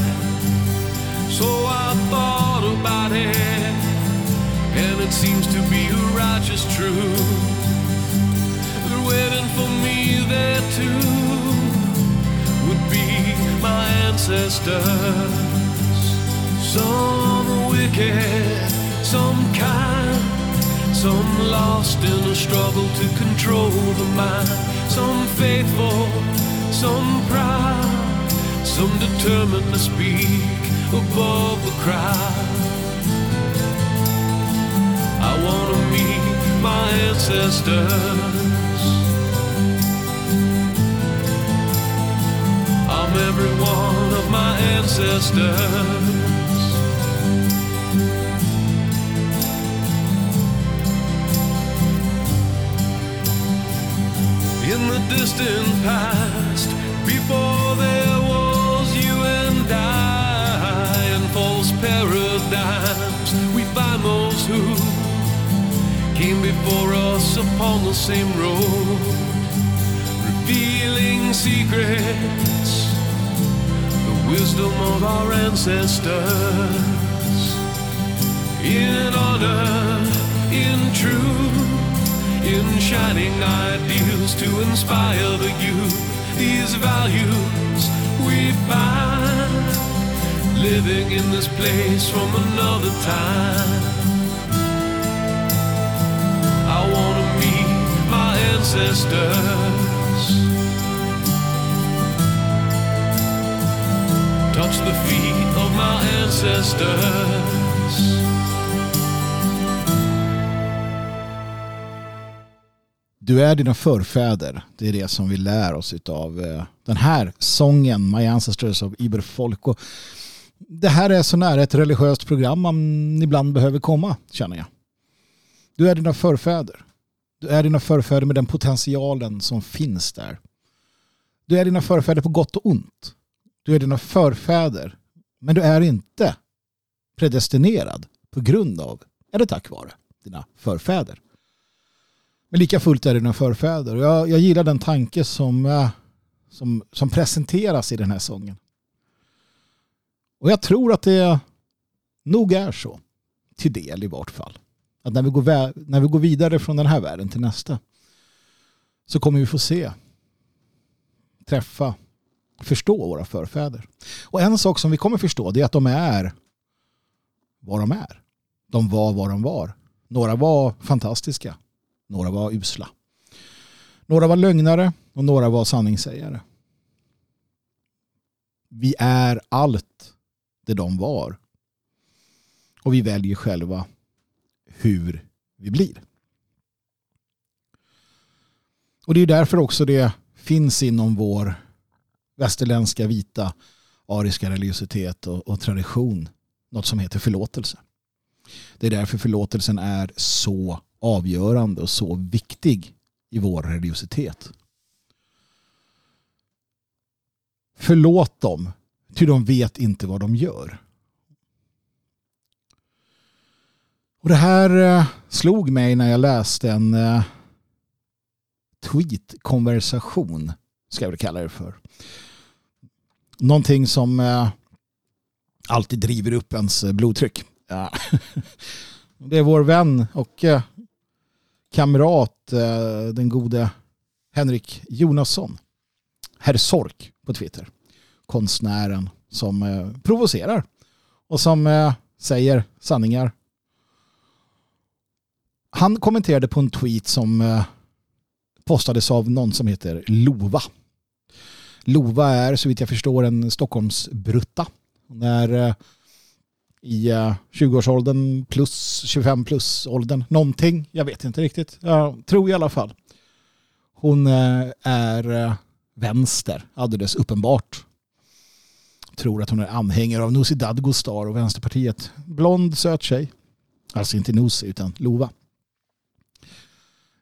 So I thought about it, and it seems to be a righteous truth. They're waiting for me there too would be my ancestors. Some wicked, some kind, some lost in a struggle to control the mind. Some faithful, some proud, some determined to speak above the crowd. I wanna meet my ancestors. I'm every one of my ancestors. In the distant past, before there was you and I, in false paradigms, we find those who came before us upon the same road revealing secrets, the wisdom of our ancestors. In honor, in truth, in shining ideals to inspire the youth. These values we find living in this place from another time. I wanna meet my ancestors. touch the feet of my ancestors. Du är dina förfäder. Det är det som vi lär oss av eh, den här sången My Ancestors of Iberfolk. Och Det här är så nära ett religiöst program man ibland behöver komma, känner jag. Du är dina förfäder. Du är dina förfäder med den potentialen som finns där. Du är dina förfäder på gott och ont. Du är dina förfäder. Men du är inte predestinerad på grund av, eller tack vare, dina förfäder. Men lika fullt är det dina förfäder. Jag, jag gillar den tanke som, eh, som, som presenteras i den här sången. Och jag tror att det nog är så. Till del i vart fall. Att när vi, går, när vi går vidare från den här världen till nästa så kommer vi få se, träffa, förstå våra förfäder. Och en sak som vi kommer förstå det är att de är vad de är. De var vad de var. Några var fantastiska. Några var usla. Några var lögnare och några var sanningssägare. Vi är allt det de var. Och vi väljer själva hur vi blir. Och det är därför också det finns inom vår västerländska vita ariska religiositet och, och tradition något som heter förlåtelse. Det är därför förlåtelsen är så avgörande och så viktig i vår religiositet. Förlåt dem, ty de vet inte vad de gör. Och det här eh, slog mig när jag läste en eh, tweet-konversation, ska jag väl kalla det för. Någonting som eh, alltid driver upp ens blodtryck. (laughs) Det är vår vän och kamrat, eh, den gode Henrik Jonasson, herr Sork på Twitter, konstnären som eh, provocerar och som eh, säger sanningar. Han kommenterade på en tweet som postades av någon som heter Lova. Lova är så vitt jag förstår en Stockholmsbrutta. När i eh, 20-årsåldern plus 25 plus åldern. Någonting, jag vet inte riktigt. Jag tror i alla fall. Hon eh, är eh, vänster, alldeles uppenbart. Tror att hon är anhängare av Nooshi Dadgostar och Vänsterpartiet. Blond, söt tjej. Alltså inte Nooshi utan Lova.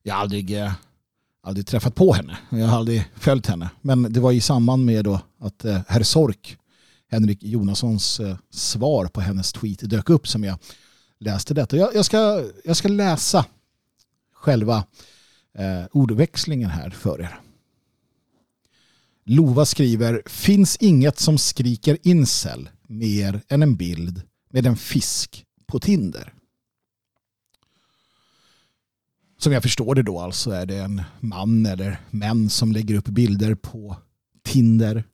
Jag har aldrig, aldrig träffat på henne. Jag har aldrig följt henne. Men det var i samband med då att herr Sork, Henrik Jonassons eh, svar på hennes tweet dök upp som jag läste detta. Jag, jag, ska, jag ska läsa själva eh, ordväxlingen här för er. Lova skriver, finns inget som skriker incel mer än en bild med en fisk på Tinder. Som jag förstår det då alltså är det en man eller män som lägger upp bilder på Tinder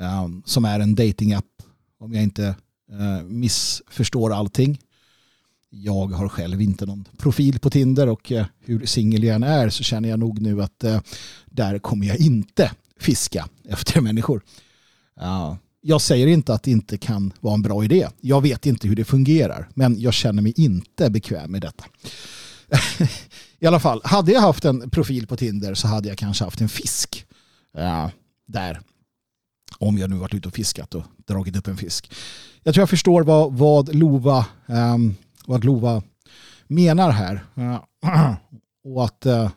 um, som är en datingapp om jag inte uh, missförstår allting. Jag har själv inte någon profil på Tinder och uh, hur singel jag än är så känner jag nog nu att uh, där kommer jag inte fiska (laughs) efter människor. Uh, jag säger inte att det inte kan vara en bra idé. Jag vet inte hur det fungerar, men jag känner mig inte bekväm med detta. (laughs) I alla fall, hade jag haft en profil på Tinder så hade jag kanske haft en fisk uh, där. Om jag nu varit ute och fiskat och dragit upp en fisk. Jag tror jag förstår vad, vad, Lova, um, vad Lova menar här. Uh, (clears throat) och att uh,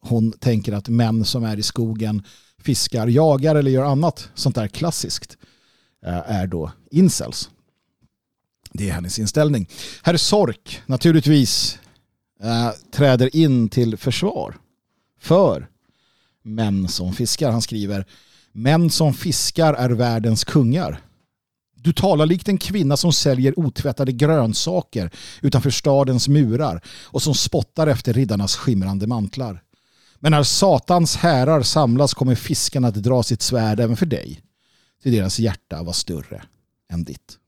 hon tänker att män som är i skogen fiskar, jagar eller gör annat sånt där klassiskt eh, är då incels. Det är hennes inställning. Herr Sork naturligtvis äh, träder in till försvar för män som fiskar. Han skriver Män som fiskar är världens kungar. Du talar likt en kvinna som säljer otvättade grönsaker utanför stadens murar och som spottar efter riddarnas skimrande mantlar. Men när Satans härar samlas kommer fiskarna att dra sitt svärd även för dig. Till deras hjärta var större än ditt.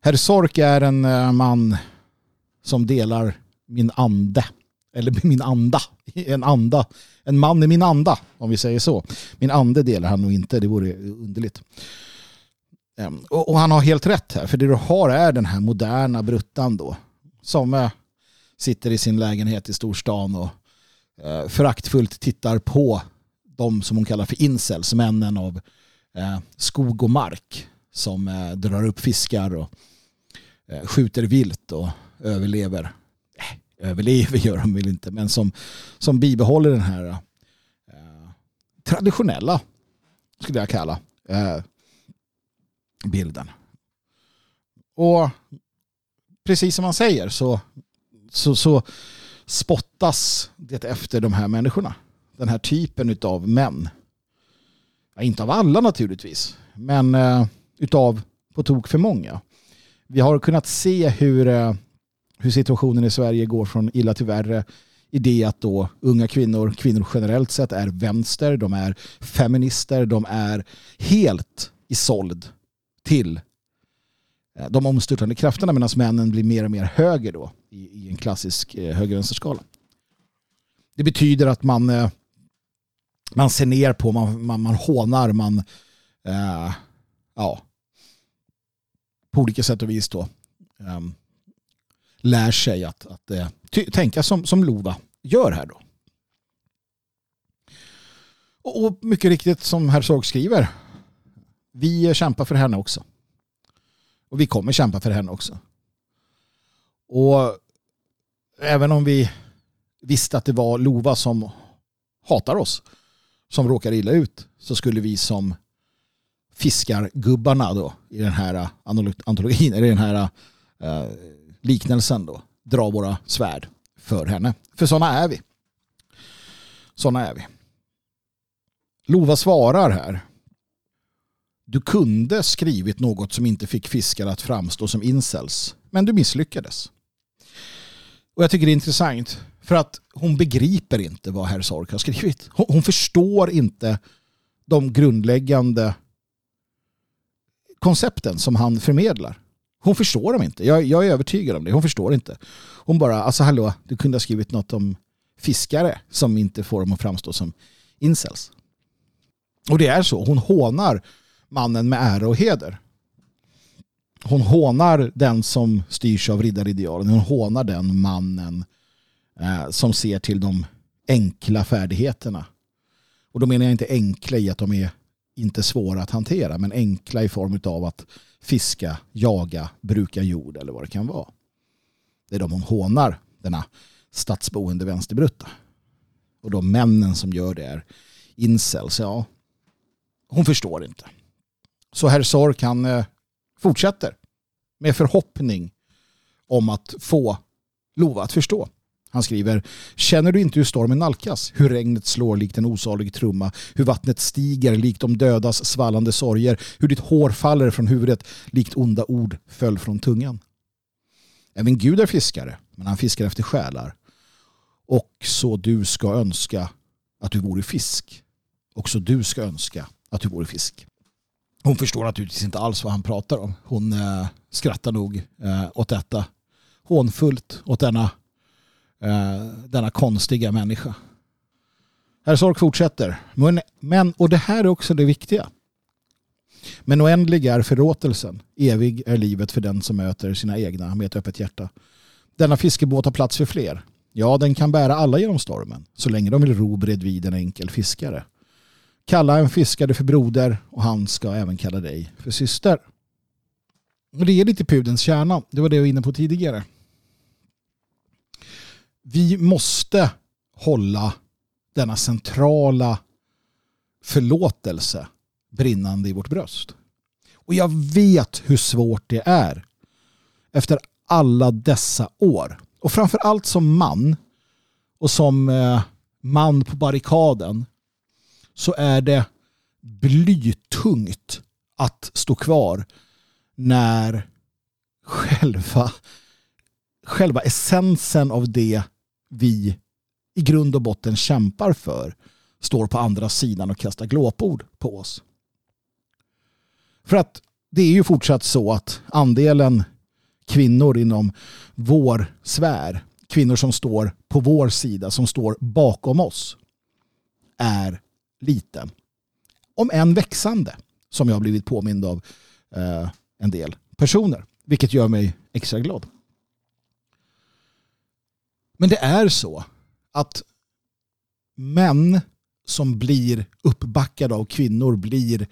Herr Sork är en eh, man som delar min ande. Eller min anda. (laughs) En anda. En man i min anda, om vi säger så. Min ande delar han nog inte, det vore underligt. Ehm, och han har helt rätt här, för det du har är den här moderna bruttan då. Som eh, sitter i sin lägenhet i storstan och eh, föraktfullt tittar på de som hon kallar för incels, männen av eh, skog och mark som drar upp fiskar och skjuter vilt och överlever. Överlever (laughs) gör de väl inte, men som, som bibehåller den här eh, traditionella, skulle jag kalla, eh, bilden. Och precis som man säger så så, så spottas det efter de här människorna. Den här typen av män. Ja, inte av alla naturligtvis, men eh, utav på tok för många. Vi har kunnat se hur, eh, hur situationen i Sverige går från illa till värre i det att då unga kvinnor, kvinnor generellt sett är vänster, de är feminister, de är helt isåld till eh, de omstörtande krafterna medan männen blir mer och mer höger då i, i en klassisk eh, höger-vänster-skala. Det betyder att man, eh, man ser ner på, man, man, man hånar, man eh, ja, på olika sätt och vis då eh, lär sig att, att eh, tänka som, som Lova gör här då. Och, och mycket riktigt som Herzog skriver, vi kämpar för henne också. Och vi kommer kämpa för henne också. Och även om vi visste att det var Lova som hatar oss, som råkar illa ut, så skulle vi som fiskargubbarna då i den här eh, antologin, eller den här uh, liknelsen då, dra våra svärd för henne. För sådana är vi. Sådana är vi. Lova svarar här du kunde skrivit något som inte fick fiskar att framstå som incels, men du misslyckades. Och jag tycker det är intressant för att hon begriper inte vad herr Sork har skrivit. Hon, hon förstår inte de grundläggande koncepten som han förmedlar. Hon förstår dem inte. Jag, jag, är övertygad om det. Hon förstår inte. Hon bara, alltså hallå, du kunde ha skrivit något om fiskare som inte får dem att framstå som incels. Och det är så. Hon hånar mannen med ära och heder. Hon hånar den som styrs av riddaridealen. Hon hånar den mannen eh, som ser till de enkla färdigheterna. Och då menar jag inte enkla i att de är inte svåra att hantera, men enkla i form av att fiska, jaga, bruka jord eller vad det kan vara. Det är de hon hånar, denna stadsboende vänsterbrutta. Och de männen som gör det är incels, ja. Hon förstår inte. Så herr Sork han eh, fortsätter med förhoppning om att få Lova att förstå. Han skriver, känner du inte hur stormen nalkas? Hur regnet slår likt en osalig trumma? Hur vattnet stiger likt de dödas svallande sorger? Hur ditt hår faller från huvudet likt onda ord föll från tungan? Även Gud är fiskare, men han fiskar efter själar. Och så du ska önska att du vore fisk. Också du ska önska att du vore fisk. Hon förstår naturligtvis inte alls vad han pratar om. Hon eh, skrattar nog eh, åt detta. Hånfullt åt denna Eh, denna konstiga människa. Herr Sork fortsätter. Men, men, och det här är också det viktiga. Men oändlig är förlåtelsen. Evig är livet för den som möter sina egna med ett öppet hjärta. Denna fiskebåt har plats för fler. Ja, den kan bära alla genom stormen. Så länge de vill ro bredvid en enkel fiskare. Kalla en fiskare för broder och han ska även kalla dig för syster. Och det är lite pudens kärna. Det var det jag var inne på tidigare vi måste hålla denna centrala förlåtelse brinnande i vårt bröst. Och jag vet hur svårt det är efter alla dessa år. Och framför allt som man och som eh, man på barrikaden så är det blytungt att stå kvar när själva, själva essensen av det vi i grund och botten kämpar för står på andra sidan och kastar glåpord på oss. För att det är ju fortsatt så att andelen kvinnor inom vår sfär, kvinnor som står på vår sida, som står bakom oss, är liten. Om än växande, som jag har blivit påmind av eh, en del personer. Vilket gör mig extra glad. Men det är så att män som blir uppbackade av kvinnor blir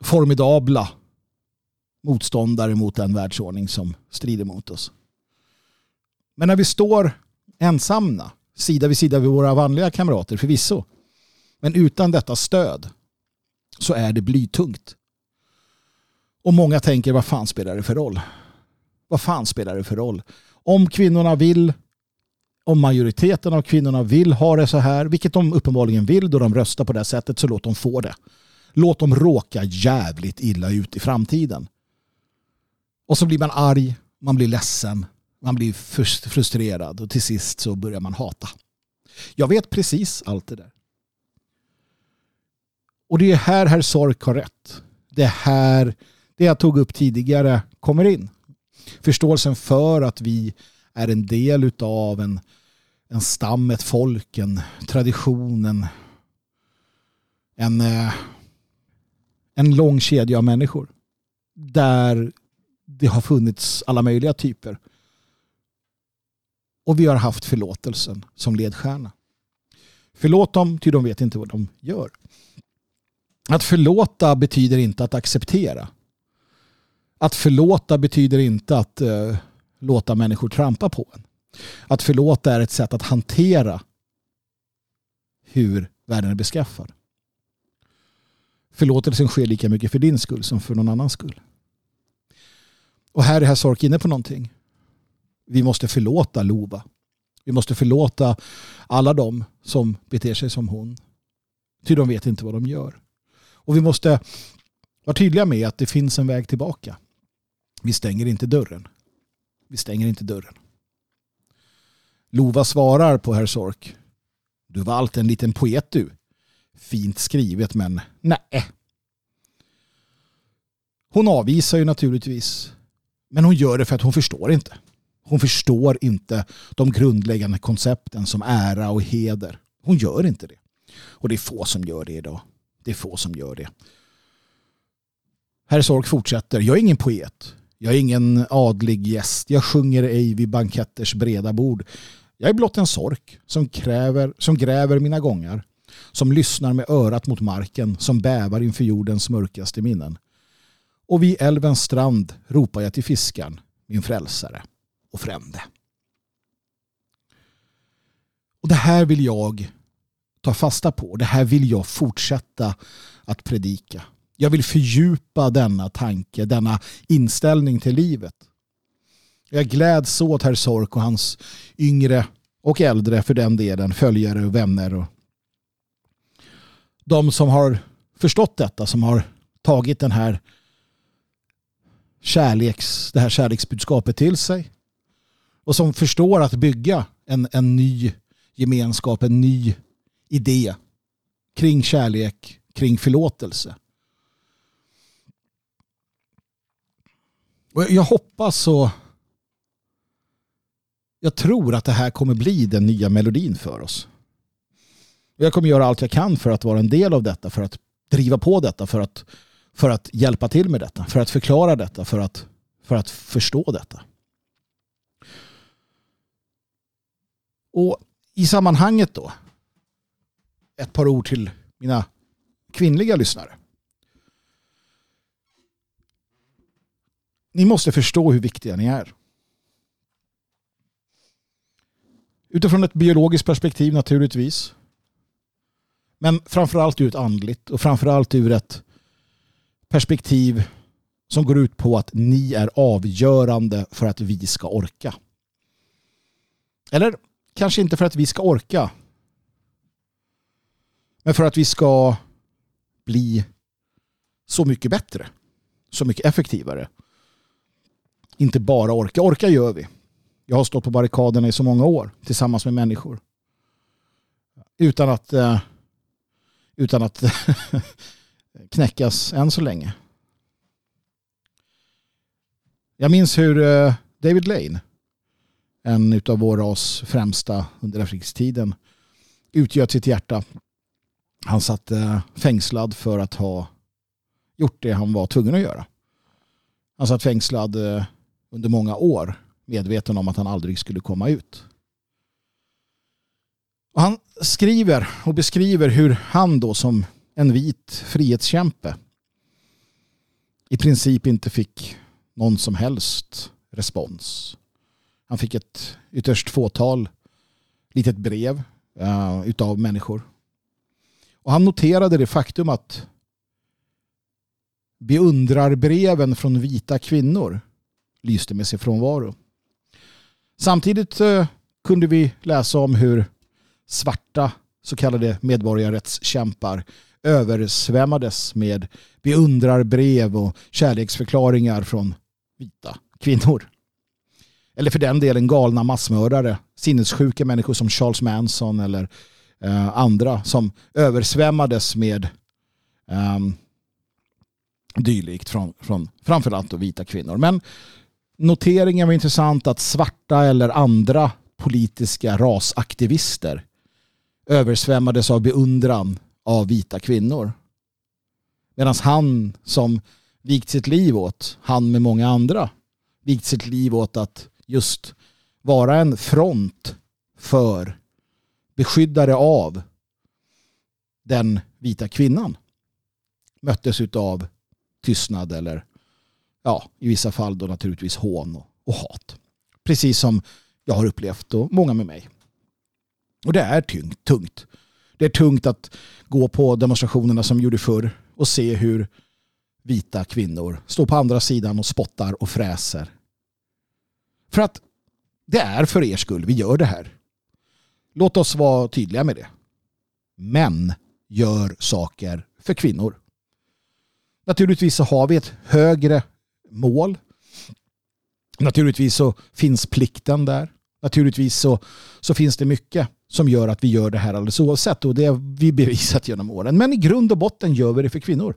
formidabla motståndare mot den världsordning som strider mot oss. Men när vi står ensamma, sida vid sida med våra vanliga kamrater förvisso, men utan detta stöd så är det blytungt. Och många tänker, vad fan spelar det för roll? Vad fan spelar det för roll? Om kvinnorna vill om majoriteten av kvinnorna vill ha det så här, vilket de uppenbarligen vill då de röstar på det här sättet, så låt dem få det. Låt dem råka jävligt illa ut i framtiden. Och så blir man arg, man blir ledsen, man blir frustrerad och till sist så börjar man hata. Jag vet precis allt det där. Och det är här herr Sork har rätt. Det är här det jag tog upp tidigare kommer in. Förståelsen för att vi är en del av en, en stam, ett folk, en tradition, en, en, eh, en lång kedja av människor. Där det har funnits alla möjliga typer. Och vi har haft förlåtelsen som ledstjärna. Förlåt dem, ty de vet inte vad de gör. Att förlåta betyder inte att acceptera. Att förlåta betyder inte att uh, låta människor trampa på en. Att förlåta är ett sätt att hantera hur världen är beskaffad. Förlåtelsen sker lika mycket för din skull som för någon annans skull. Och här är herr Sork inne på någonting. Vi måste förlåta Lova. Vi måste förlåta alla de som beter sig som hon. Ty de vet inte vad de gör. Och vi måste vara tydliga med att det finns en väg tillbaka. Vi stänger inte dörren. Vi stänger inte dörren. Lova svarar på herr Sork. Du var alltid en liten poet du. Fint skrivet men nej. Hon avvisar ju naturligtvis. Men hon gör det för att hon förstår inte. Hon förstår inte de grundläggande koncepten som ära och heder. Hon gör inte det. Och det är få som gör det idag. Det är få som gör det. Herr Sork fortsätter. Jag är ingen poet. Jag är ingen adlig gäst. Jag sjunger ej vid banketters breda bord. Jag är blott en sork som, kräver, som gräver mina gångar. Som lyssnar med örat mot marken. Som bävar inför jordens mörkaste minnen. Och vid älvens strand ropar jag till fiskaren, min frälsare och frände. Och det här vill jag ta fasta på. Det här vill jag fortsätta att predika. Jag vill fördjupa denna tanke, denna inställning till livet. Jag gläds åt herr Sork och hans yngre och äldre för den delen följare och vänner. Och de som har förstått detta, som har tagit den här kärleks, det här kärleksbudskapet till sig och som förstår att bygga en, en ny gemenskap, en ny idé kring kärlek, kring förlåtelse. Och jag hoppas och jag tror att det här kommer bli den nya melodin för oss. Jag kommer göra allt jag kan för att vara en del av detta, för att driva på detta, för att, för att hjälpa till med detta, för att förklara detta, för att, för att förstå detta. Och i sammanhanget då, ett par ord till mina kvinnliga lyssnare. Ni måste förstå hur viktiga ni är. Utifrån ett biologiskt perspektiv naturligtvis. Men framförallt ur ett andligt och framförallt ur ett perspektiv som går ut på att ni är avgörande för att vi ska orka. Eller kanske inte för att vi ska orka. Men för att vi ska bli så mycket bättre. Så mycket effektivare. Inte bara orka. Orka gör vi. Jag har stått på barrikaderna i så många år tillsammans med människor. Utan att, eh, utan att (laughs) knäckas än så länge. Jag minns hur eh, David Lane, en av vår ras främsta under efterkrigstiden, utgöt sitt hjärta. Han satt eh, fängslad för att ha gjort det han var tvungen att göra. Han satt fängslad under många år medveten om att han aldrig skulle komma ut. Och han skriver och beskriver hur han då som en vit frihetskämpe i princip inte fick någon som helst respons. Han fick ett ytterst fåtal litet brev uh, utav människor. Och han noterade det faktum att beundrarbreven från vita kvinnor lyste med sin frånvaro. Samtidigt eh, kunde vi läsa om hur svarta så kallade medborgarrättskämpar översvämmades med beundrarbrev och kärleksförklaringar från vita kvinnor. Eller för den delen galna massmördare, sinnessjuka människor som Charles Manson eller eh, andra som översvämmades med eh, dylikt från, från framförallt vita kvinnor. Men noteringen var intressant att svarta eller andra politiska rasaktivister översvämmades av beundran av vita kvinnor. Medan han som vikt sitt liv åt, han med många andra, vikt sitt liv åt att just vara en front för beskyddare av den vita kvinnan möttes av tystnad eller ja, i vissa fall då naturligtvis hån och, och hat. Precis som jag har upplevt och många med mig. Och det är tungt. tungt. Det är tungt att gå på demonstrationerna som gjorde förr och se hur vita kvinnor står på andra sidan och spottar och fräser. För att det är för er skull vi gör det här. Låt oss vara tydliga med det. Män gör saker för kvinnor. Naturligtvis så har vi ett högre mål. Naturligtvis så finns plikten där. Naturligtvis så, så finns det mycket som gör att vi gör det här alldeles oavsett och det har vi bevisat genom åren. Men i grund och botten gör vi det för kvinnor.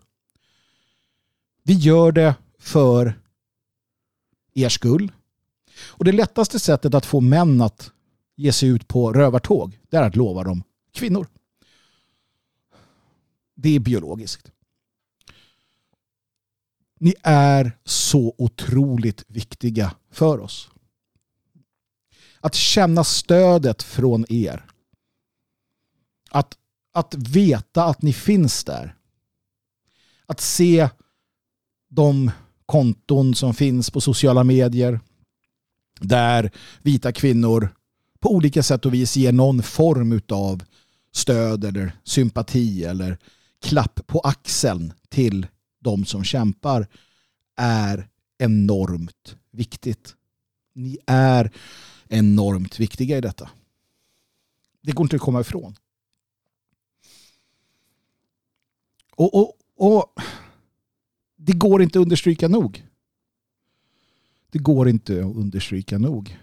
Vi gör det för er skull. Och det lättaste sättet att få män att ge sig ut på rövartåg det är att lova dem kvinnor. Det är biologiskt. Ni är så otroligt viktiga för oss. Att känna stödet från er. Att, att veta att ni finns där. Att se de konton som finns på sociala medier där vita kvinnor på olika sätt och vis ger någon form av stöd eller sympati eller klapp på axeln till de som kämpar är enormt viktigt. Ni är enormt viktiga i detta. Det går inte att komma ifrån. Och, och, och det går inte att understryka nog. Det går inte att understryka nog.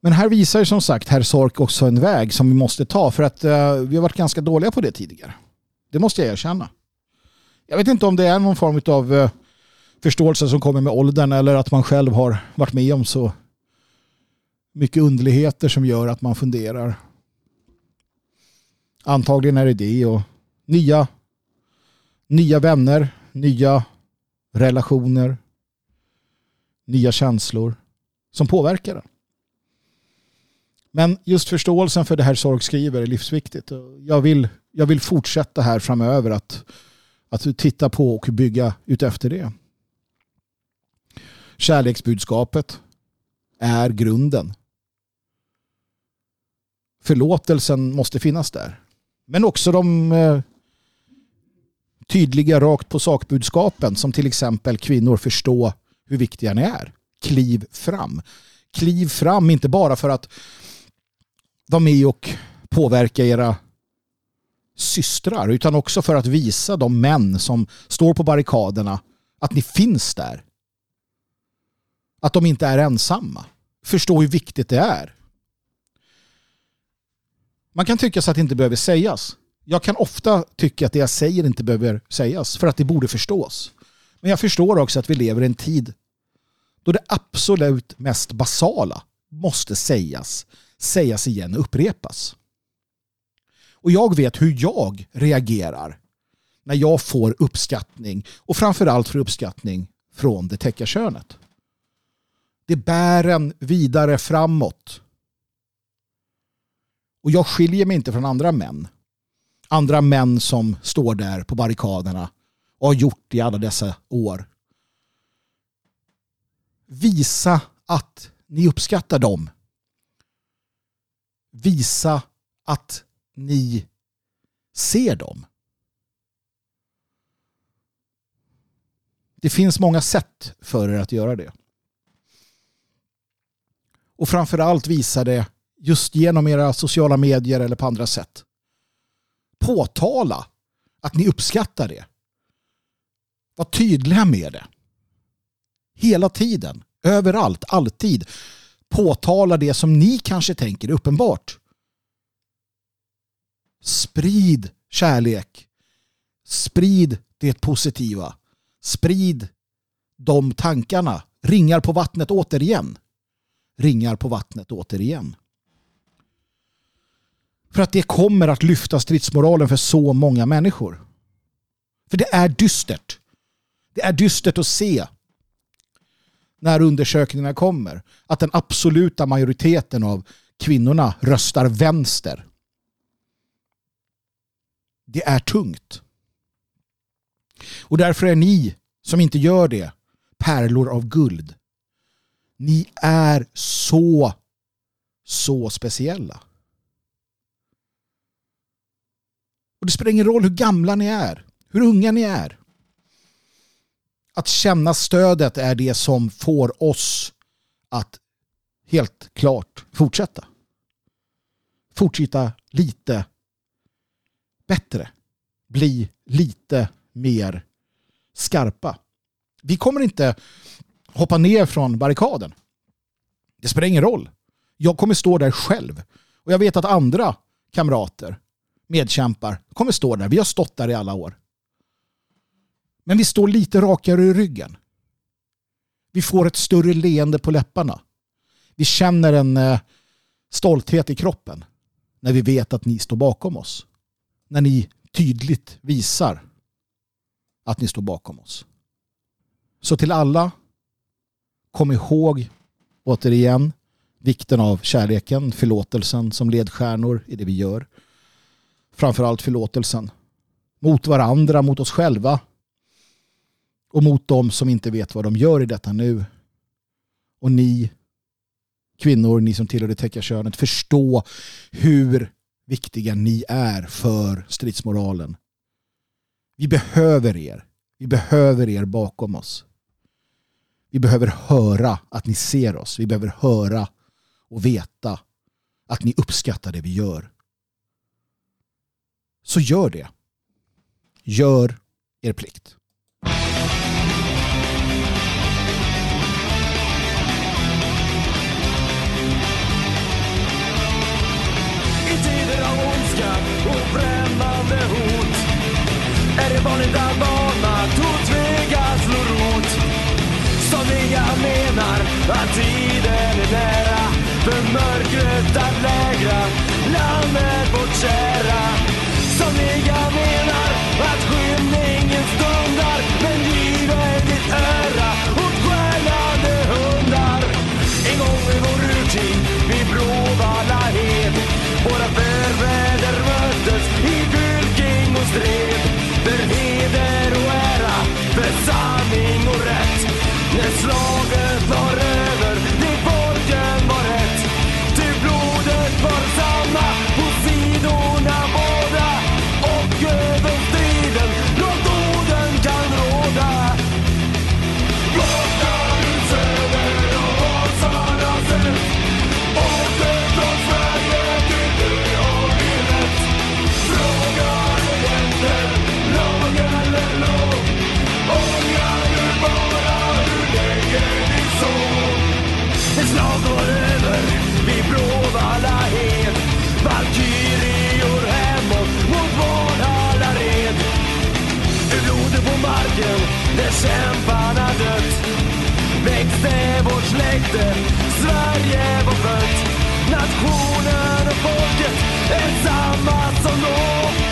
Men här visar som sagt herr Sork också en väg som vi måste ta för att uh, vi har varit ganska dåliga på det tidigare. Det måste jag erkänna. Jag vet inte om det är någon form av eh, förståelse som kommer med åldern eller att man själv har varit med om så mycket underligheter som gör att man funderar. Antagligen är det det och nya, nya vänner, nya relationer, nya känslor som påverkar en. Men just förståelsen för det här Sorg skriver är livsviktigt. Jag vill, jag vill fortsätta här framöver att, att titta på och bygga utefter det. Kärleksbudskapet är grunden. Förlåtelsen måste finnas där. Men också de eh, tydliga rakt på sakbudskapen som till exempel kvinnor förstå hur viktiga ni är. Kliv fram. Kliv fram inte bara för att vara med och påverka era systrar utan också för att visa de män som står på barrikaderna att ni finns där. Att de inte är ensamma. Förstå hur viktigt det är. Man kan tycka så att det inte behöver sägas. Jag kan ofta tycka att det jag säger inte behöver sägas för att det borde förstås. Men jag förstår också att vi lever i en tid då det absolut mest basala måste sägas, sägas igen och upprepas. Och jag vet hur jag reagerar när jag får uppskattning och framförallt för uppskattning från det täcka könet. Det bär en vidare framåt. Och jag skiljer mig inte från andra män. Andra män som står där på barrikaderna och har gjort det i alla dessa år. Visa att ni uppskattar dem. Visa att ni ser dem. Det finns många sätt för er att göra det. Och framförallt visa det just genom era sociala medier eller på andra sätt. Påtala att ni uppskattar det. Var tydliga med det. Hela tiden, överallt, alltid. Påtala det som ni kanske tänker är uppenbart. Sprid kärlek. Sprid det positiva. Sprid de tankarna. Ringar på vattnet återigen ringar på vattnet återigen. För att det kommer att lyfta stridsmoralen för så många människor. För det är dystert. Det är dystert att se när undersökningarna kommer att den absoluta majoriteten av kvinnorna röstar vänster. Det är tungt. Och därför är ni som inte gör det pärlor av guld. Ni är så, så speciella. Och det spelar ingen roll hur gamla ni är, hur unga ni är. Att känna stödet är det som får oss att helt klart fortsätta. Fortsätta lite bättre. Bli lite mer skarpa. Vi kommer inte hoppa ner från barrikaden. Det spelar ingen roll. Jag kommer stå där själv. Och jag vet att andra kamrater, medkämpar, kommer stå där. Vi har stått där i alla år. Men vi står lite rakare i ryggen. Vi får ett större leende på läpparna. Vi känner en eh, stolthet i kroppen när vi vet att ni står bakom oss. När ni tydligt visar att ni står bakom oss. Så till alla, kom ihåg återigen vikten av kärleken, förlåtelsen som ledstjärnor i det vi gör. Framförallt förlåtelsen. Mot varandra, mot oss själva. Och mot dem som inte vet vad de gör i detta nu. Och ni kvinnor, ni som tillhör det täcka könet förstå hur viktiga ni är för stridsmoralen. Vi behöver er. Vi behöver er bakom oss. Vi behöver höra att ni ser oss. Vi behöver höra och veta att ni uppskattar det vi gör. Så gör det. Gör er plikt. Det vanligt att vanmakt och tvekan slår rot. Somliga menar att tiden är nära för mörkret att lägra landet vårt kära. Somliga menar att skymningen stundar men livet ditt öra åt stjälande hundar. En gång i vår urtid vid Bråvalla hed våra förfäder möttes i fylking och stred för heder och ära, för sanning och rätt. När slaget marken där kämparna dött. Växte vårt släkte Sverige var fött. Nationen och folket är samma som då.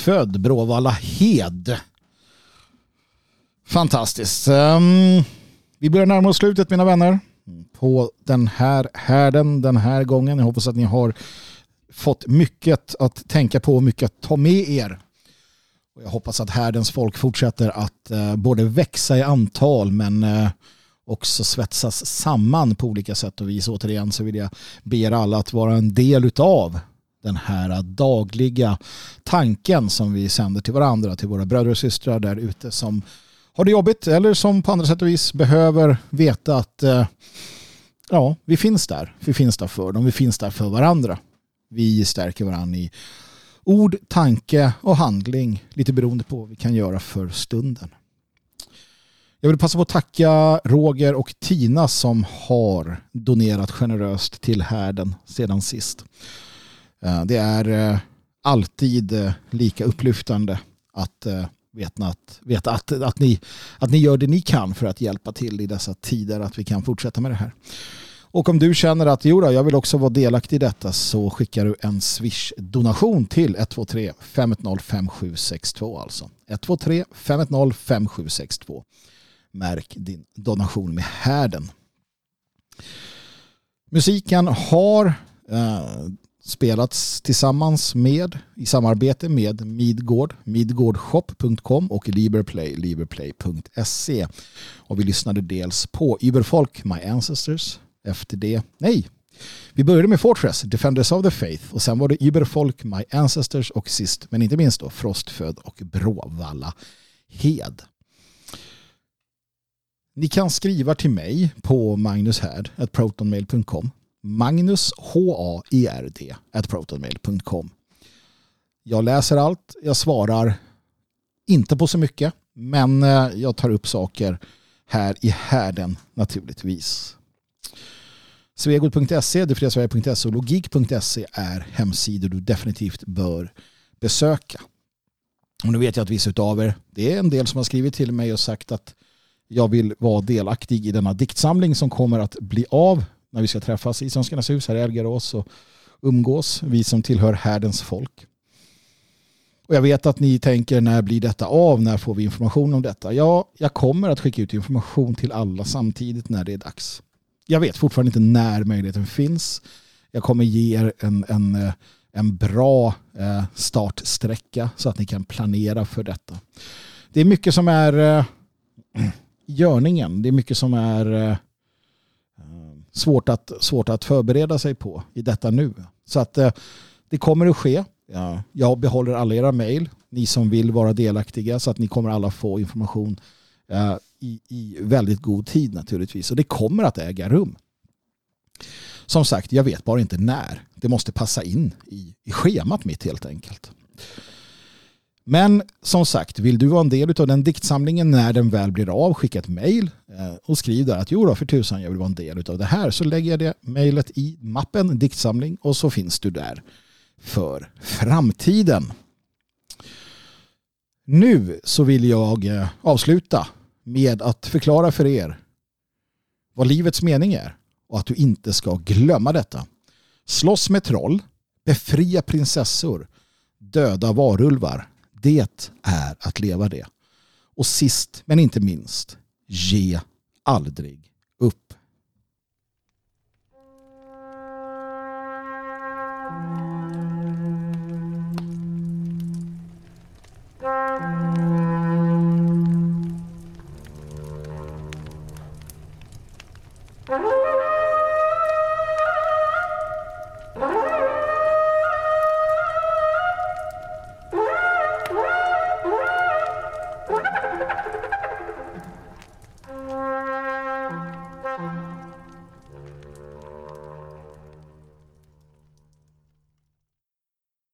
Född Bråvalla Hed. Fantastiskt. Um, vi börjar närma oss slutet mina vänner. På den här härden den här gången. Jag hoppas att ni har fått mycket att tänka på och mycket att ta med er. Och jag hoppas att härdens folk fortsätter att uh, både växa i antal men uh, också svetsas samman på olika sätt och vis. Återigen så vill jag be er alla att vara en del utav den här dagliga tanken som vi sänder till varandra, till våra bröder och systrar där ute som har det jobbigt eller som på andra sätt och vis behöver veta att eh, ja, vi finns där. Vi finns där för dem. Vi finns där för varandra. Vi stärker varandra i ord, tanke och handling. Lite beroende på vad vi kan göra för stunden. Jag vill passa på att tacka Roger och Tina som har donerat generöst till härden sedan sist. Eh, det är eh, alltid eh, lika upplyftande att veta, att, veta att, att, ni, att ni gör det ni kan för att hjälpa till i dessa tider, att vi kan fortsätta med det här. Och om du känner att jo jag vill också vara delaktig i detta så skickar du en Swish-donation till 123 510 5762 alltså. 123 510 5762. Märk din donation med härden. Musiken har eh, spelats tillsammans med, i samarbete med Midgård, midgårdshop.com och Liberplay, liberplay.se. Och vi lyssnade dels på Überfolk, My Ancestors, efter det, nej, vi började med Fortress, Defenders of the Faith och sen var det Überfolk, My Ancestors och sist men inte minst då Frostfödd och Bråvalla Hed. Ni kan skriva till mig på magnushärd.protonmail.com Magnus H-A-E-R-D protonmail.com Jag läser allt, jag svarar inte på så mycket men eh, jag tar upp saker här i härden naturligtvis. Svegot.se, detfriasverige.se och logik.se är hemsidor du definitivt bör besöka. Och nu vet jag att vissa av er, det är en del som har skrivit till mig och sagt att jag vill vara delaktig i denna diktsamling som kommer att bli av när vi ska träffas i Svenskarnas hus här i Elgarås och umgås, vi som tillhör härdens folk. Och jag vet att ni tänker när blir detta av? När får vi information om detta? Ja, jag kommer att skicka ut information till alla samtidigt när det är dags. Jag vet fortfarande inte när möjligheten finns. Jag kommer ge er en, en, en bra eh, startsträcka så att ni kan planera för detta. Det är mycket som är eh, (clears throat) görningen. Det är mycket som är eh, svårt, att, svårt att förbereda sig på i detta nu. Så att det kommer att ske. Jag behåller alla era mejl, ni som vill vara delaktiga, så att ni kommer alla få information i, i väldigt god tid naturligtvis. Och det kommer att äga rum. Som sagt, jag vet bara inte när. Det måste passa in i, i schemat mitt helt enkelt. Men som sagt, vill du vara en del av den diktsamlingen när den väl blir av, skicka ett mejl eh, och skriv där att jo då, för tusan jag vill vara en del av det här. Så lägger jag det mejlet i mappen diktsamling och så finns du där för framtiden. Nu så vill jag eh, avsluta med att förklara för er vad livets mening är och att du inte ska glömma detta. Slåss med troll, befria prinsessor, döda varulvar. Det är att leva det. Och sist men inte minst, ge aldrig.